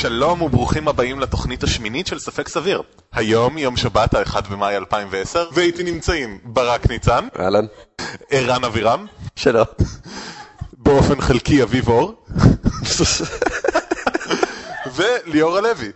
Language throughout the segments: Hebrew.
שלום וברוכים הבאים לתוכנית השמינית של ספק סביר. היום יום שבת ה-1 במאי 2010, ואיתי נמצאים ברק ניצן, אהלן. ערן אבירם, שלום. באופן חלקי אביב אור, וליאור הלוי.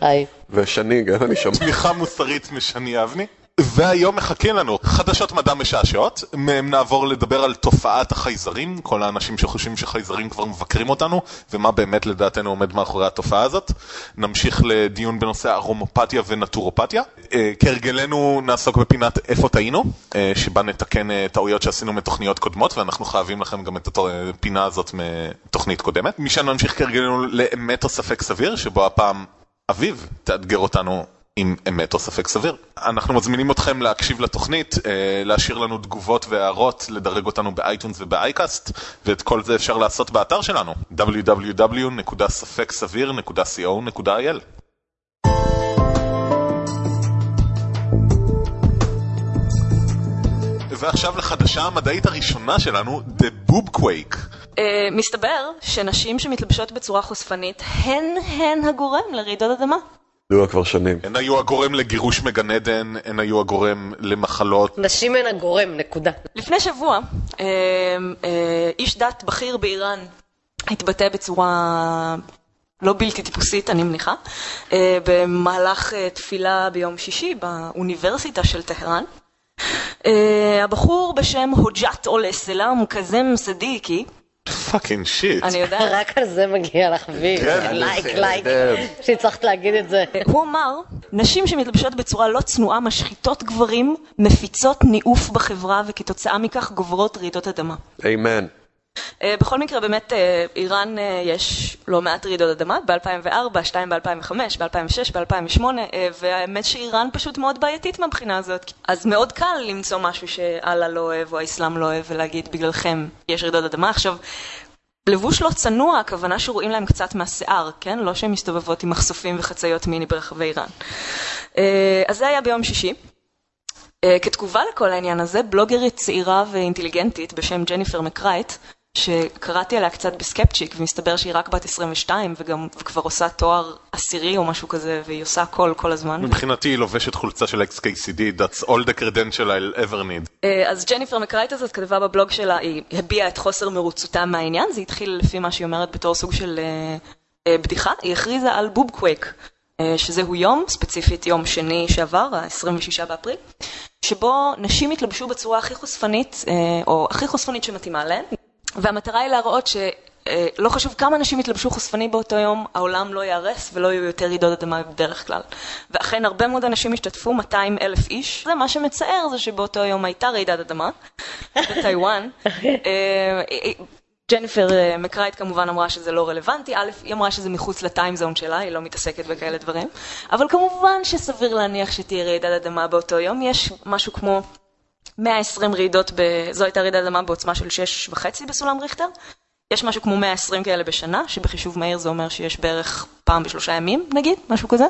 היי. ושני, גם אני שומע. תמיכה מוסרית משני אבני. והיום מחכה לנו חדשות מדע משעשעות, מהם נעבור לדבר על תופעת החייזרים, כל האנשים שחושבים שחייזרים כבר מבקרים אותנו, ומה באמת לדעתנו עומד מאחורי התופעה הזאת. נמשיך לדיון בנושא ארומופתיה ונטורופתיה. אה, כהרגלנו נעסוק בפינת איפה טעינו, אה, שבה נתקן אה, טעויות שעשינו מתוכניות קודמות, ואנחנו חייבים לכם גם את הפינה הזאת מתוכנית קודמת. משם נמשיך כהרגלנו לאמת או ספק סביר, שבו הפעם אביב תאתגר אותנו עם אמת או ספק סביר. אנחנו מזמינים אתכם להקשיב לתוכנית, אה, להשאיר לנו תגובות והערות, לדרג אותנו באייטונס ובאייקאסט, ואת כל זה אפשר לעשות באתר שלנו, www.ספקסביר.co.il. ועכשיו לחדשה המדעית הראשונה שלנו, The Boob Quake. Uh, מסתבר שנשים שמתלבשות בצורה חושפנית הן הן הגורם לרעידות אדמה. ידוע כבר שנים. הן היו הגורם לגירוש מגן עדן, הן היו הגורם למחלות. נשים הן הגורם, נקודה. לפני שבוע, אה, אה, איש דת בכיר באיראן התבטא בצורה לא בלתי טיפוסית, אני מניחה, אה, במהלך אה, תפילה ביום שישי באוניברסיטה של טהרן. אה, הבחור בשם הוג'ת אולה סלאם קזם סדיקי fucking shit. אני יודעת. רק על זה מגיע לך וי. כן, לייק, בסדר. לייק. שהצלחת להגיד את זה. הוא אמר, נשים שמתלבשות בצורה לא צנועה משחיתות גברים, מפיצות ניאוף בחברה וכתוצאה מכך גוברות רעידות אדמה. אמן. אה, בכל מקרה, באמת, אה, איראן אה, יש לא מעט רעידות אדמה, ב-2004, שתיים ב-2005, ב-2006, ב-2008, והאמת שאיראן פשוט מאוד בעייתית מהבחינה הזאת. אז מאוד קל למצוא משהו שאללה לא אוהב או האסלאם לא אוהב ולהגיד בגללכם יש רעידות אדמה. עכשיו, לבוש לא צנוע, הכוונה שרואים להם קצת מהשיער, כן? לא שהן מסתובבות עם מחשופים וחציות מיני ברחבי איראן. אז זה היה ביום שישי. כתגובה לכל העניין הזה, בלוגרית צעירה ואינטליגנטית בשם ג'ניפר מקרייט, שקראתי עליה קצת בסקפצ'יק, ומסתבר שהיא רק בת 22, וגם כבר עושה תואר עשירי או משהו כזה, והיא עושה הכל כל הזמן. מבחינתי היא לובשת חולצה של XKCD, that's all the credential I'll ever need. אה, אז ג'ניפר מקרייט הזאת כתבה בבלוג שלה, היא הביעה את חוסר מרוצותה מהעניין, זה התחיל לפי מה שהיא אומרת בתור סוג של אה, אה, בדיחה, היא הכריזה על בוב קווייק, שזהו יום, ספציפית יום שני שעבר, ה-26 באפריל, שבו נשים התלבשו בצורה הכי חושפנית, או הכי חושפנית שמתאימה להן, והמטרה היא להראות שלא חשוב כמה אנשים יתלבשו חושפני באותו יום, העולם לא ייהרס ולא יהיו יותר רעידות אדמה בדרך כלל. ואכן הרבה מאוד אנשים השתתפו, 200 אלף איש. זה מה שמצער זה שבאותו יום הייתה רעידת אדמה בטיוואן. אה, ג'ניפר אה, מקרייט כמובן אמרה שזה לא רלוונטי, א', היא אמרה שזה מחוץ לטיים זון שלה, היא לא מתעסקת בכאלה דברים, אבל כמובן שסביר להניח שתהיה רעידת אדמה באותו יום, יש משהו כמו 120 רעידות, ב... זו הייתה רעידת אדמה בעוצמה של 6.5 בסולם ריכטר. יש משהו כמו 120 כאלה בשנה, שבחישוב מהיר זה אומר שיש בערך פעם בשלושה ימים, נגיד, משהו כזה.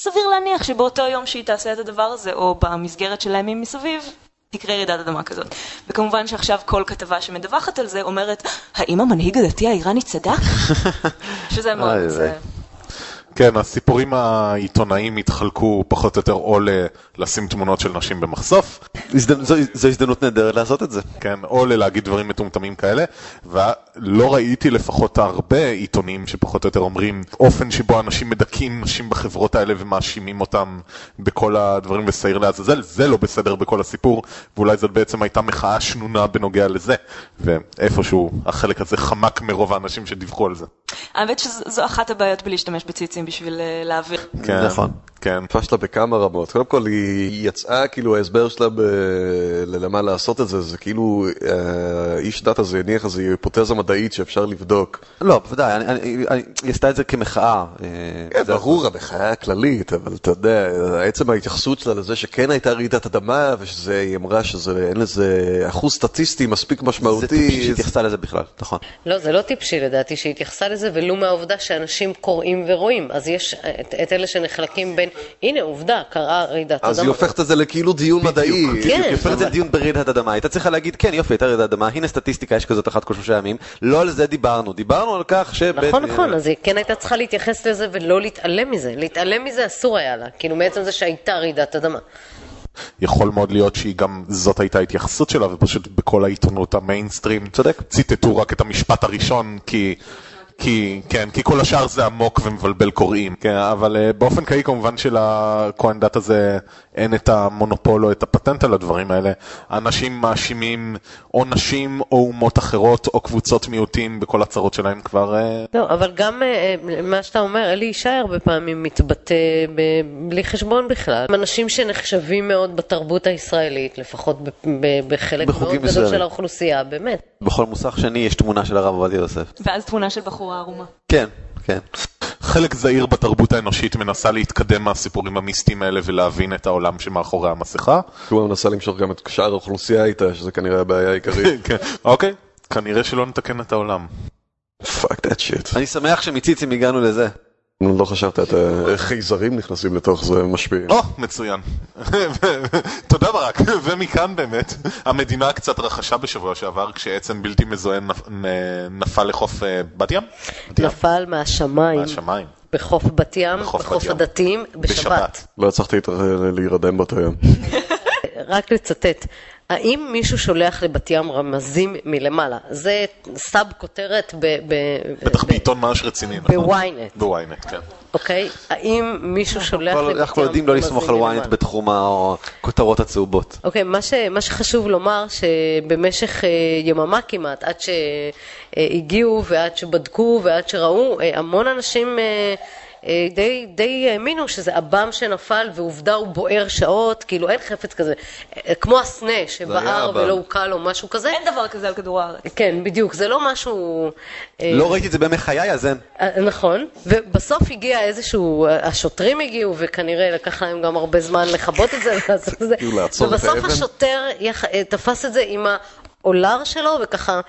סביר להניח שבאותו יום שהיא תעשה את הדבר הזה, או במסגרת של הימים מסביב, תקרה רעידת אדמה כזאת. וכמובן שעכשיו כל כתבה שמדווחת על זה אומרת, האם המנהיג הדתי האיראני צדק? שזה מאוד... כן, הסיפורים העיתונאיים התחלקו פחות או יותר או לשים תמונות של נשים במחשוף, זו הזדמנות נהדרת לעשות את זה. כן, או ללהגיד דברים מטומטמים כאלה, ולא ראיתי לפחות הרבה עיתונים שפחות או יותר אומרים אופן שבו אנשים מדכאים נשים בחברות האלה ומאשימים אותם בכל הדברים ושעיר לעזאזל, זה לא בסדר בכל הסיפור, ואולי זאת בעצם הייתה מחאה שנונה בנוגע לזה, ואיפשהו החלק הזה חמק מרוב האנשים שדיווחו על זה. האמת שזו אחת הבעיות בלהשתמש בציצים בשביל אה, להעביר. כן, נכון. כן. התקופה שלה בכמה רמות. קודם כל היא יצאה, כאילו ההסבר שלה ב... למה לעשות את זה, זה כאילו אה, איש דת הזה הניח איזו היפותזה מדעית שאפשר לבדוק. לא, בוודאי, אני- אני- אני- היא עשתה את זה כמחאה. אה, כן, זה- ברור, המחאה הכללית, אבל אתה יודע, עצם ההתייחסות שלה לזה שכן הייתה רעידת אדמה, והיא אמרה שאין לזה אחוז סטטיסטי מספיק זה טיפשי משמעותי. שהתייחסה לזה בכלל, נכון. לא, זה לא טיפשי לדעתי שהיא התייחסה לזה, ולו מהעובדה שאנשים קוראים ורואים. אז יש את, את אלה שנחלקים בין, הנה עובדה, קרה רעידת אז היא אדמה. הופכת את זה כאילו דיון מדעי. כן. היא הופכת את זה לדיון ברעידת אדמה, הייתה צריכה להגיד כן יופי הייתה רעידת אדמה, הנה סטטיסטיקה יש כזאת אחת כל שלושה ימים, לא על זה דיברנו, דיברנו על כך ש... נכון, נכון, אז היא כן הייתה צריכה להתייחס לזה ולא להתעלם מזה. להתעלם מזה אסור היה לה, כאילו מעצם זה שהייתה רעידת אדמה. יכול מאוד להיות שהיא גם, זאת הייתה ההתייחסות שלה, ופשוט בכל העיתונות המיינסטרים צודק. ציטטו רק את המשפט הראשון, כי... כי, כן, כי כל השאר זה עמוק ומבלבל קוראים, כן, אבל uh, באופן כללי כמובן שלכהן דת הזה אין את המונופול או את הפטנט על הדברים האלה. אנשים מאשימים או נשים או אומות אחרות או קבוצות מיעוטים בכל הצרות שלהם כבר... Uh, לא, אבל גם אה, אה, מה שאתה אומר, אלי ישי הרבה פעמים מתבטא ב- בלי חשבון בכלל. הם אנשים שנחשבים מאוד בתרבות הישראלית, לפחות ב- ב- בחלק מאוד גדול. של האוכלוסייה, באמת. בכל מוסך שני יש תמונה של הרב עובדיה יוסף. ואז תמונה של בחורה ערומה. כן, כן. חלק זעיר בתרבות האנושית מנסה להתקדם מהסיפורים המיסטיים האלה ולהבין את העולם שמאחורי המסכה. הוא מנסה למשוך גם את שאר האוכלוסייה איתה, שזה כנראה הבעיה העיקרית. כן, אוקיי, כנראה שלא נתקן את העולם. fuck that shit. אני שמח שמיציצים הגענו לזה. לא חשבת את ה- איך חייזרים נכנסים לתוך זה משפיעים. או, מצוין. תודה ברק. ומכאן באמת, המדינה קצת רעשה בשבוע שעבר כשעצם בלתי מזוהה נ- נפל לחוף אה, בת ים? נפל מהשמיים, מהשמיים. בחוף בת ים, בחוף. הדתיים, בשבת. לא הצלחתי להירדם באותו יום. רק לצטט, האם מישהו שולח לבת ים רמזים מלמעלה? זה סאב כותרת ב... ב- בטח ב- בעיתון ממש רציני, נכון? בוויינט, בוויינט, כן. אוקיי? האם מישהו שולח לבת ים אנחנו כבר יודעים לא לסמוך על רמזים מלמעלה? בתחום הכותרות הצהובות. אוקיי, מה, ש, מה שחשוב לומר, שבמשך אה, יממה כמעט, עד שהגיעו ועד שבדקו ועד שראו, אה, המון אנשים אה, די, די האמינו שזה עב"ם שנפל, ועובדה הוא בוער שעות, כאילו אין חפץ כזה. אה, כמו הסנה שבער עב"ם. ולא הוקל או משהו כזה. אין דבר כזה על כדור הארץ. כן, בדיוק, זה לא משהו... אה, לא ראיתי את זה בימי חיי אז אין. אה, נכון, ובסוף הגיע איזשהו, השוטרים הגיעו וכנראה לקח להם גם הרבה זמן לכבות את זה ולעשות את זה, כאילו ובסוף? השוטר יח... אה, תפס את זה עם האולר שלו וככה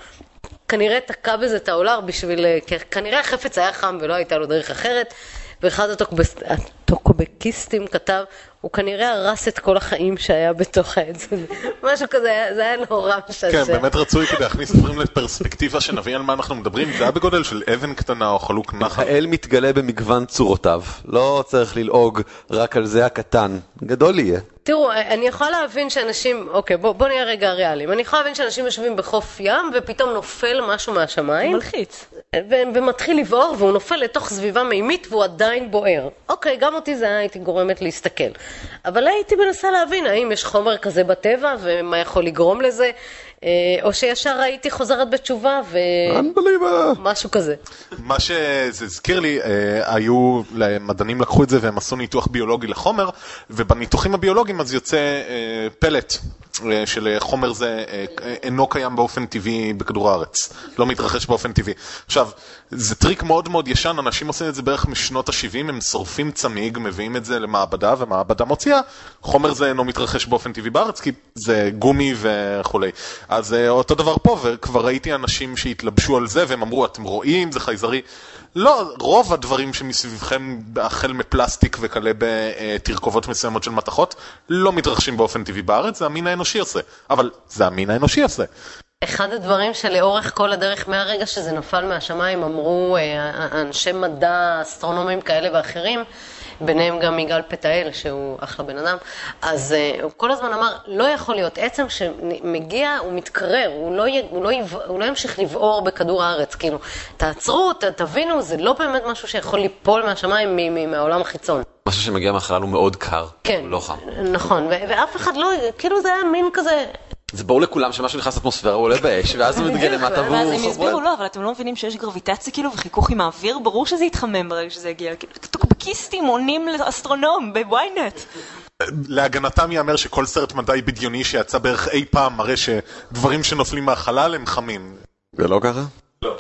כנראה תקע בזה את האולר בשביל, אה, כנראה החפץ היה חם ולא הייתה לו דרך אחרת, ואחד הטוקבס- הטוקבקיסטים כתב, הוא כנראה הרס את כל החיים שהיה בתוך העץ הזה, משהו כזה, זה היה נורא משעשע. כן, באמת רצוי כדי להכניס דברים לפרספקטיבה שנבין על מה אנחנו מדברים. זה היה בגודל של אבן קטנה או חלוק נחל. האל מתגלה במגוון צורותיו. לא צריך ללעוג רק על זה הקטן. גדול יהיה. תראו, אני יכולה להבין שאנשים, אוקיי, בוא, בוא נהיה רגע ריאליים. אני יכולה להבין שאנשים יושבים בחוף ים ופתאום נופל משהו מהשמיים, מלחיץ. ו- ומתחיל לבעור והוא נופל לתוך סביבה מימית והוא עדיין בוער. אוקיי, גם אותי זה היה הייתי גורמת להסתכל. אבל הייתי מנסה להבין האם יש חומר כזה בטבע ומה יכול לגרום לזה, או שישר הייתי חוזרת בתשובה. ומשהו כזה. מה שזה הזכיר לי, אה, היו, מדענים לקחו את זה והם עשו ניתוח ביולוגי לחומר, ובניתוחים הביולוגיים אז יוצא אה, פלט אה, של חומר זה אה, אינו קיים באופן טבעי בכדור הארץ, לא מתרחש באופן טבעי. עכשיו, זה טריק מאוד מאוד ישן, אנשים עושים את זה בערך משנות ה-70, הם שורפים צמיג, מביאים את זה למעבדה, ומעבדה מוציאה, חומר זה אינו מתרחש באופן טבעי בארץ, כי זה גומי וכולי. אז אה, אותו דבר פה, וכבר ראיתי אנשים שהתלבשו על זה, והם אמרו, אתם רואים, זה חייזרי. לא, רוב הדברים שמסביבכם, החל מפלסטיק וכלה בתרכובות מסוימות של מתכות, לא מתרחשים באופן טבעי בארץ, זה המין האנושי עושה. אבל זה המין האנושי עושה. אחד הדברים שלאורך כל הדרך, מהרגע שזה נפל מהשמיים, אמרו אה, אנשי מדע, אסטרונומים כאלה ואחרים, ביניהם גם יגאל פתאל, שהוא אחלה בן אדם, אז אה, הוא כל הזמן אמר, לא יכול להיות, עצם שמגיע, הוא מתקרר, הוא לא, י, הוא, לא הוא לא ימשיך לבעור בכדור הארץ, כאילו, תעצרו, ת, תבינו, זה לא באמת משהו שיכול ליפול מהשמיים מ- מ- מהעולם החיצון. משהו שמגיע מהחלל הוא מאוד קר. כן, הוא לא חם. נכון, ו- ואף אחד לא, כאילו זה היה מין כזה, זה ברור לכולם שמשהו נכנס לאטמוספירה הוא עולה באש, ואז הוא מתגלה למטה ואז והוא הם חוברת. יסבירו, לא, אבל אתם לא מבינים שיש גרביטציה כאילו וחיכוך עם האוויר, ברור שזה יתחמם ברגע שזה יגיע. כאילו, טוקבקיסטים עונים לאסטרונום בוויינט. להגנתם ייאמר שכל סרט מדעי בדיוני שיצא בערך אי פעם מראה שדברים שנופלים מהחלל הם חמים. זה לא ככה?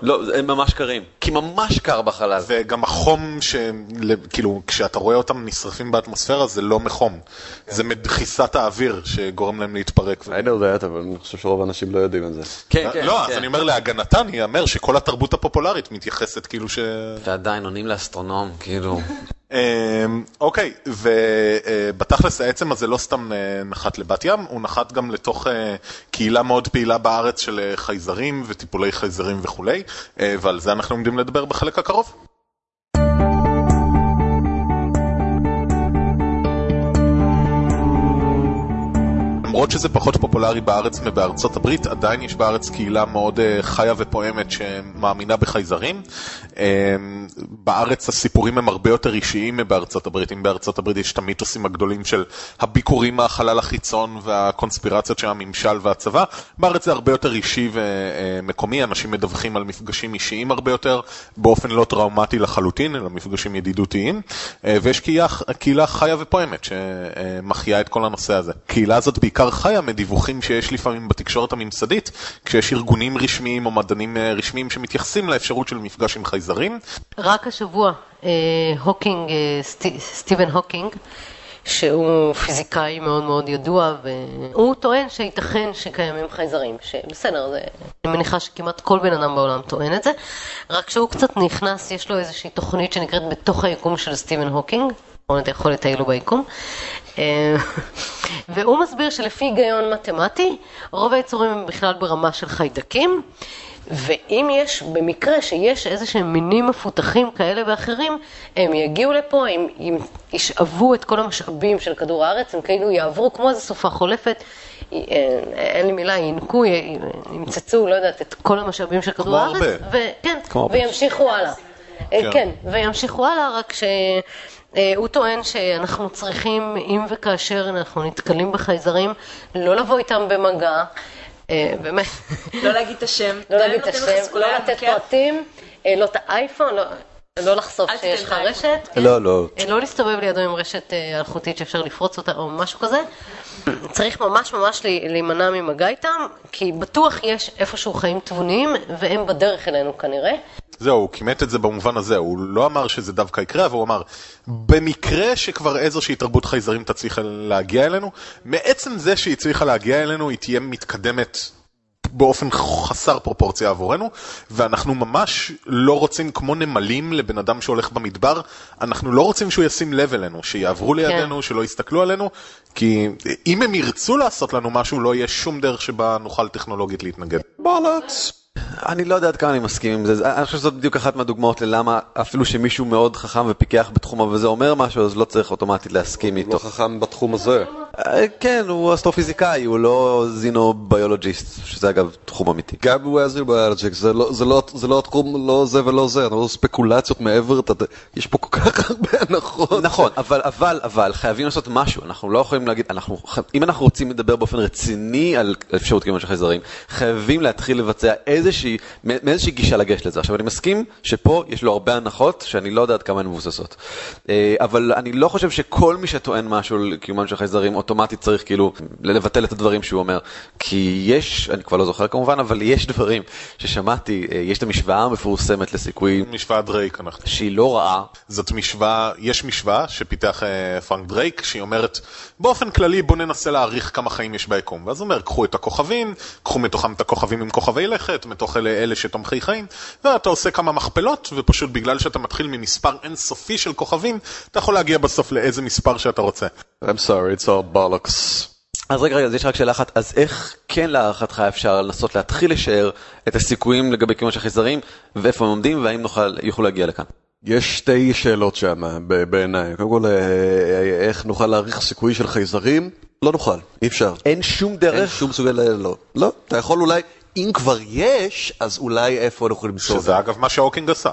לא, הם ממש קרים. כי ממש קר בחלל. וגם החום, ש... כאילו, כשאתה רואה אותם נשרפים באטמוספירה, זה לא מחום. זה מדחיסת האוויר שגורם להם להתפרק. I know that, אבל אני חושב שרוב האנשים לא יודעים את זה. כן, כן. לא, אז כן. אני אומר להגנתן, ייאמר שכל התרבות הפופולרית מתייחסת כאילו ש... ועדיין עונים לאסטרונום, כאילו. אמ, אוקיי, ובתכלס העצם הזה לא סתם אה, נחת לבת ים, הוא נחת גם לתוך אה, קהילה מאוד פעילה בארץ של אה, חייזרים וטיפולי חייזרים וכולי, ועל זה אנחנו עומדים לדבר בחלק הקרוב. למרות שזה פחות פופולרי בארץ מבארצות הברית, עדיין יש בארץ קהילה מאוד אה, חיה ופועמת שמאמינה בחייזרים. אה, בארץ הסיפורים הם הרבה יותר אישיים מבארצות הברית. אם בארצות הברית יש את המיתוסים הגדולים של הביקורים מהחלל החיצון והקונספירציות של הממשל והצבא, בארץ זה הרבה יותר אישי ומקומי, אנשים מדווחים על מפגשים אישיים הרבה יותר, באופן לא טראומטי לחלוטין, אלא מפגשים ידידותיים, אה, ויש קהילה, קהילה חיה ופועמת שמחיה את כל הנושא הזה. הקהילה הזאת בעיקר חיה מדיווחים שיש לפעמים בתקשורת הממסדית, כשיש ארגונים רשמיים או מדענים אה, רשמיים שמתייחסים לאפשרות של מפגש עם חייזרים. רק השבוע, אה, הוקינג, אה, סט- סטיבן הוקינג, שהוא פיזיקאי מאוד מאוד ידוע, והוא טוען שייתכן שקיימים חייזרים, שבסדר, זה... אני מניחה שכמעט כל בן אדם בעולם טוען את זה, רק שהוא קצת נכנס, יש לו איזושהי תוכנית שנקראת בתוך היקום של סטיבן הוקינג, או אתה יכול לטייל לו ביקום, אה, והוא מסביר שלפי היגיון מתמטי, רוב היצורים הם בכלל ברמה של חיידקים, ואם יש, במקרה שיש איזה שהם מינים מפותחים כאלה ואחרים, הם יגיעו לפה, הם, הם ישאבו את כל המשאבים של כדור הארץ, הם כאילו יעברו כמו איזה סופה חולפת, אה, אין לי מילה, ינקו, ימצצו, לא יודעת, את כל המשאבים של כדור כמו הארץ, הרבה. וכן, כמו הרבה. וימשיכו הלאה. אה, כן. כן, וימשיכו הלאה, רק שהוא טוען שאנחנו צריכים, אם וכאשר אנחנו נתקלים בחייזרים, לא לבוא איתם במגע, אה, באמת. לא להגיד את השם. לא להגיד את השם, לא לתת פרטים, אה, לא את האייפון, לא- לא לחשוף שיש לך. רשת. לא, לא. אה, לא להסתובב לידו עם רשת אה, אלחוטית שאפשר לפרוץ אותה או משהו כזה. צריך ממש ממש להימנע ממגע איתם, כי בטוח יש איפשהו חיים תבוניים, והם בדרך אלינו כנראה. זהו, הוא כימת את זה במובן הזה, הוא לא אמר שזה דווקא יקרה, אבל הוא אמר, במקרה שכבר איזושהי תרבות חייזרים תצליח להגיע אלינו, מעצם זה שהיא הצליחה להגיע אלינו, היא תהיה מתקדמת באופן חסר פרופורציה עבורנו, ואנחנו ממש לא רוצים, כמו נמלים לבן אדם שהולך במדבר, אנחנו לא רוצים שהוא ישים לב אלינו, שיעברו לידינו, שלא יסתכלו עלינו, כי אם הם ירצו לעשות לנו משהו, לא יהיה שום דרך שבה נוכל טכנולוגית להתנגד. בולקס. אני לא יודע עד כמה אני מסכים עם זה, אני חושב שזאת בדיוק אחת מהדוגמאות ללמה אפילו שמישהו מאוד חכם ופיקח בתחום וזה אומר משהו, אז לא צריך אוטומטית להסכים לא איתו. חכם בתחום הזה. אה, כן, הוא אסטרופיזיקאי, הוא לא זינו-ביולוג'יסט, שזה אגב תחום אמיתי. גם וויזר ביולוג'יק, זה לא- זה לא- זה לא התחום, לא זה ולא זה, אנחנו לא ספקולציות מעבר, אתה- יש פה כל כך הרבה הנחות. נכון, אבל, אבל, אבל, חייבים לעשות משהו, אנחנו לא יכולים להגיד, אנחנו, אם אנחנו רוצים לדבר באופן רציני על אפשרות קיומו של חייזרים, חייבים להתחיל לבצע איזושהי, מאיזושהי גישה לגשת לזה. עכשיו, אני מסכים שפה יש לו הרבה הנחות, שאני לא יודע עד כמה הן מבוססות. אה, אבל אני לא חושב שכל מי שטוען משהו על קיומם של חייזרים, אוטומטית צריך כאילו לבטל את הדברים שהוא אומר. כי יש, אני כבר לא זוכר כמובן, אבל יש דברים ששמעתי, אה, יש את המשוואה המפורסמת לסיכוי משוואת דרייק אנחנו. שהיא לא רעה, זאת משוואה, יש משוואה שפיתח אה, פרנק דרייק, שהיא אומרת, באופן כללי בוא ננסה להעריך כמה חיים יש ביקום. ואז הוא אומר, קחו את הכוכבים, קחו מתוכם את הכוכבים עם כוכבי לכת, מתוך אלה, אלה שתומכי חיים, ואתה עושה כמה מכפלות, ופשוט בגלל שאתה מתחיל ממספר אינסופי של כוכבים, אתה יכול להגיע בסוף לאיזה מספר שאתה רוצה. I'm sorry, it's all bollocks. אז רגע, רגע, אז יש רק שאלה אחת, אז איך כן להערכתך אפשר לנסות להתחיל לשער את הסיכויים לגבי קיומו של חייזרים, ואיפה הם עומדים, והאם נוכל, יוכלו להגיע לכאן? יש שתי שאלות שם בעיניי. קודם כל, אה, איך נוכל להעריך סיכוי של חייזרים? לא נוכל, אי אפשר. אין שום אין דרך? שום סוגל, לא. לא, אתה יכול אולי, אם כבר יש, אז אולי איפה אנחנו יכולים למצוא שזה אגב מה שהוקינג עשה.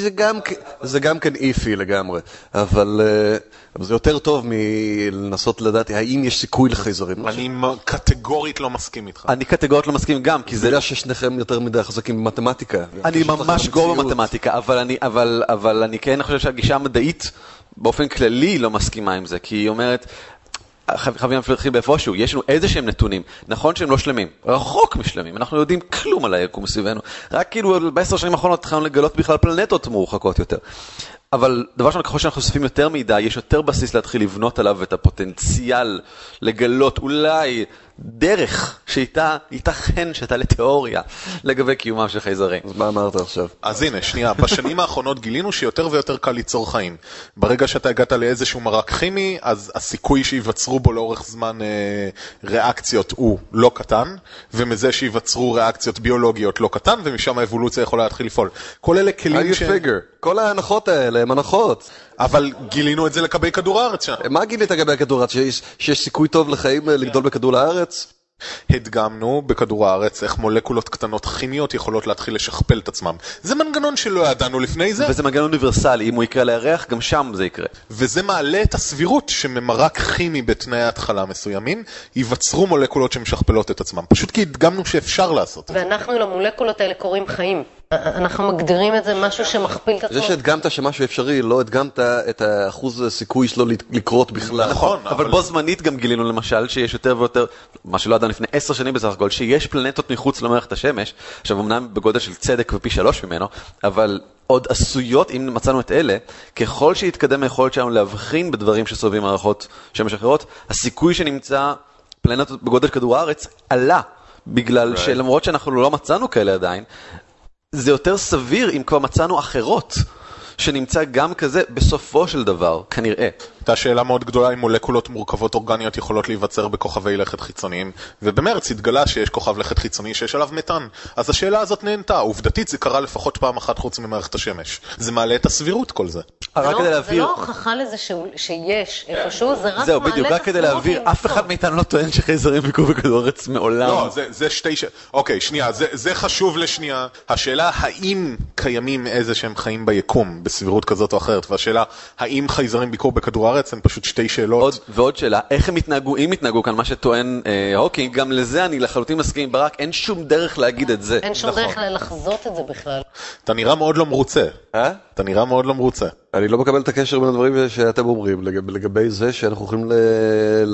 זה גם, זה גם כן איפי לגמרי, אבל, אה, אבל זה יותר טוב מלנסות לדעת האם יש סיכוי לחייזרים. אני מ- קטגורית לא מסכים איתך. אני קטגורית לא מסכים גם, כי זה. בגלל ששניכם יותר מדי חזקים במתמטיקה. אני ממש מציאות. במתמטיקה, אבל אני, אבל, אבל אני כן חושב שהגישה המדעית באופן כללי לא מסכימה עם זה, כי היא אומרת, חייבים להתחיל באיפשהו, יש לנו איזה שהם נתונים, נכון שהם לא שלמים, רחוק משלמים, אנחנו לא יודעים כלום על היקום סביבנו, רק כאילו בעשר שנים האחרונות התחלנו לגלות בכלל פלנטות מורחקות יותר. אבל דבר ראשון, ככל שאנחנו אוספים יותר מידע, יש יותר בסיס להתחיל לבנות עליו את הפוטנציאל לגלות אולי דרך שאיתה ייתכן שתעלה תיאוריה לגבי קיומם של חייזרים. אז מה אמרת עכשיו? אז הנה, שנייה, בשנים האחרונות גילינו שיותר ויותר קל ליצור חיים. ברגע שאתה הגעת לאיזשהו מרק כימי, אז הסיכוי שייווצרו בו לאורך זמן אה, ריאקציות הוא לא קטן, ומזה שייווצרו ריאקציות ביולוגיות לא קטן, ומשם האבולוציה יכולה להתחיל לפעול. כל אלה כלים ש... כל ההנחות האלה הן הנחות. אבל גילינו את זה לגבי כדור הארץ שלנו. מה גילית לגבי הכדור הארץ? שיש, שיש סיכוי טוב לחיים אה, לגדול בכדור הארץ? הדגמנו בכדור הארץ איך מולקולות קטנות כימיות יכולות להתחיל לשכפל את עצמם. זה מנגנון שלא ידענו לפני זה, וזה מנגנון אוניברסלי, אם הוא יקרה על הירח, גם שם זה יקרה. וזה מעלה את הסבירות שממרק כימי בתנאי התחלה מסוימים, ייווצרו מולקולות שמשכפלות את עצמם. פשוט כי הדגמנו שאפשר לעשות את זה. ואנחנו למולקולות האלה קוראים חיים. אנחנו מגדירים את זה משהו שמכפיל את עצמו. זה שהדגמת שמשהו אפשרי, לא הדגמת את האחוז הסיכוי שלו לקרות בכלל. נכון, אבל בו זמנית גם גילינו למשל שיש יותר ויותר, מה שלא ידענו לפני עשר שנים בסך הכל, שיש פלנטות מחוץ למערכת השמש, עכשיו אמנם בגודל של צדק ופי שלוש ממנו, אבל עוד עשויות, אם מצאנו את אלה, ככל שיתקדם היכולת שלנו להבחין בדברים שסובבים מערכות שמש אחרות, הסיכוי שנמצא פלנטות בגודל כדור הארץ עלה. בגלל Right. שלמרות שאנחנו לא מצאנו כאלה עדיין, זה יותר סביר אם כבר מצאנו אחרות, שנמצא גם כזה בסופו של דבר, כנראה. הייתה שאלה מאוד גדולה אם מולקולות מורכבות אורגניות יכולות להיווצר בכוכבי לכת חיצוניים, ובמרץ התגלה שיש כוכב לכת חיצוני שיש עליו מתאן. אז השאלה הזאת נענתה, עובדתית זה קרה לפחות פעם אחת חוץ ממערכת השמש. זה מעלה את הסבירות כל זה. זה רק לא- כדי זה להבהיר, לא הוכחה לזה שיש איפשהו, זה רק זהו מעלה בדיוק, את רק כדי הסבירות להבהיר, אף. אחד מאיתנו לא טוען שחייזרים ביקרו בכדור הארץ מעולם. לא, זה, זה שתי ש... אוקיי, שנייה, זה, זה חשוב לשנייה. השאלה האם קיימים איזה שהם חיים ביקום, בסבירות כזאת או אחרת, והשאלה האם חייזרים ביקרו בכדור הארץ, הן פשוט שתי שאלות. עוד, ועוד שאלה, איך הם התנהגו, אם התנהגו כאן, מה שטוען אה, הוקינג, גם לזה אני לחלוטין מסכים עם ברק, אין שום דרך להגיד את זה. אין שום נכון. דרך לחזות את זה בכלל. אתה נראה מאוד לא מרוצה. אה? אתה נראה מאוד לא מרוצה. אני לא מקבל את הקשר בין הדברים שאתם אומרים לגבי, לגבי זה שאנחנו יכולים ל...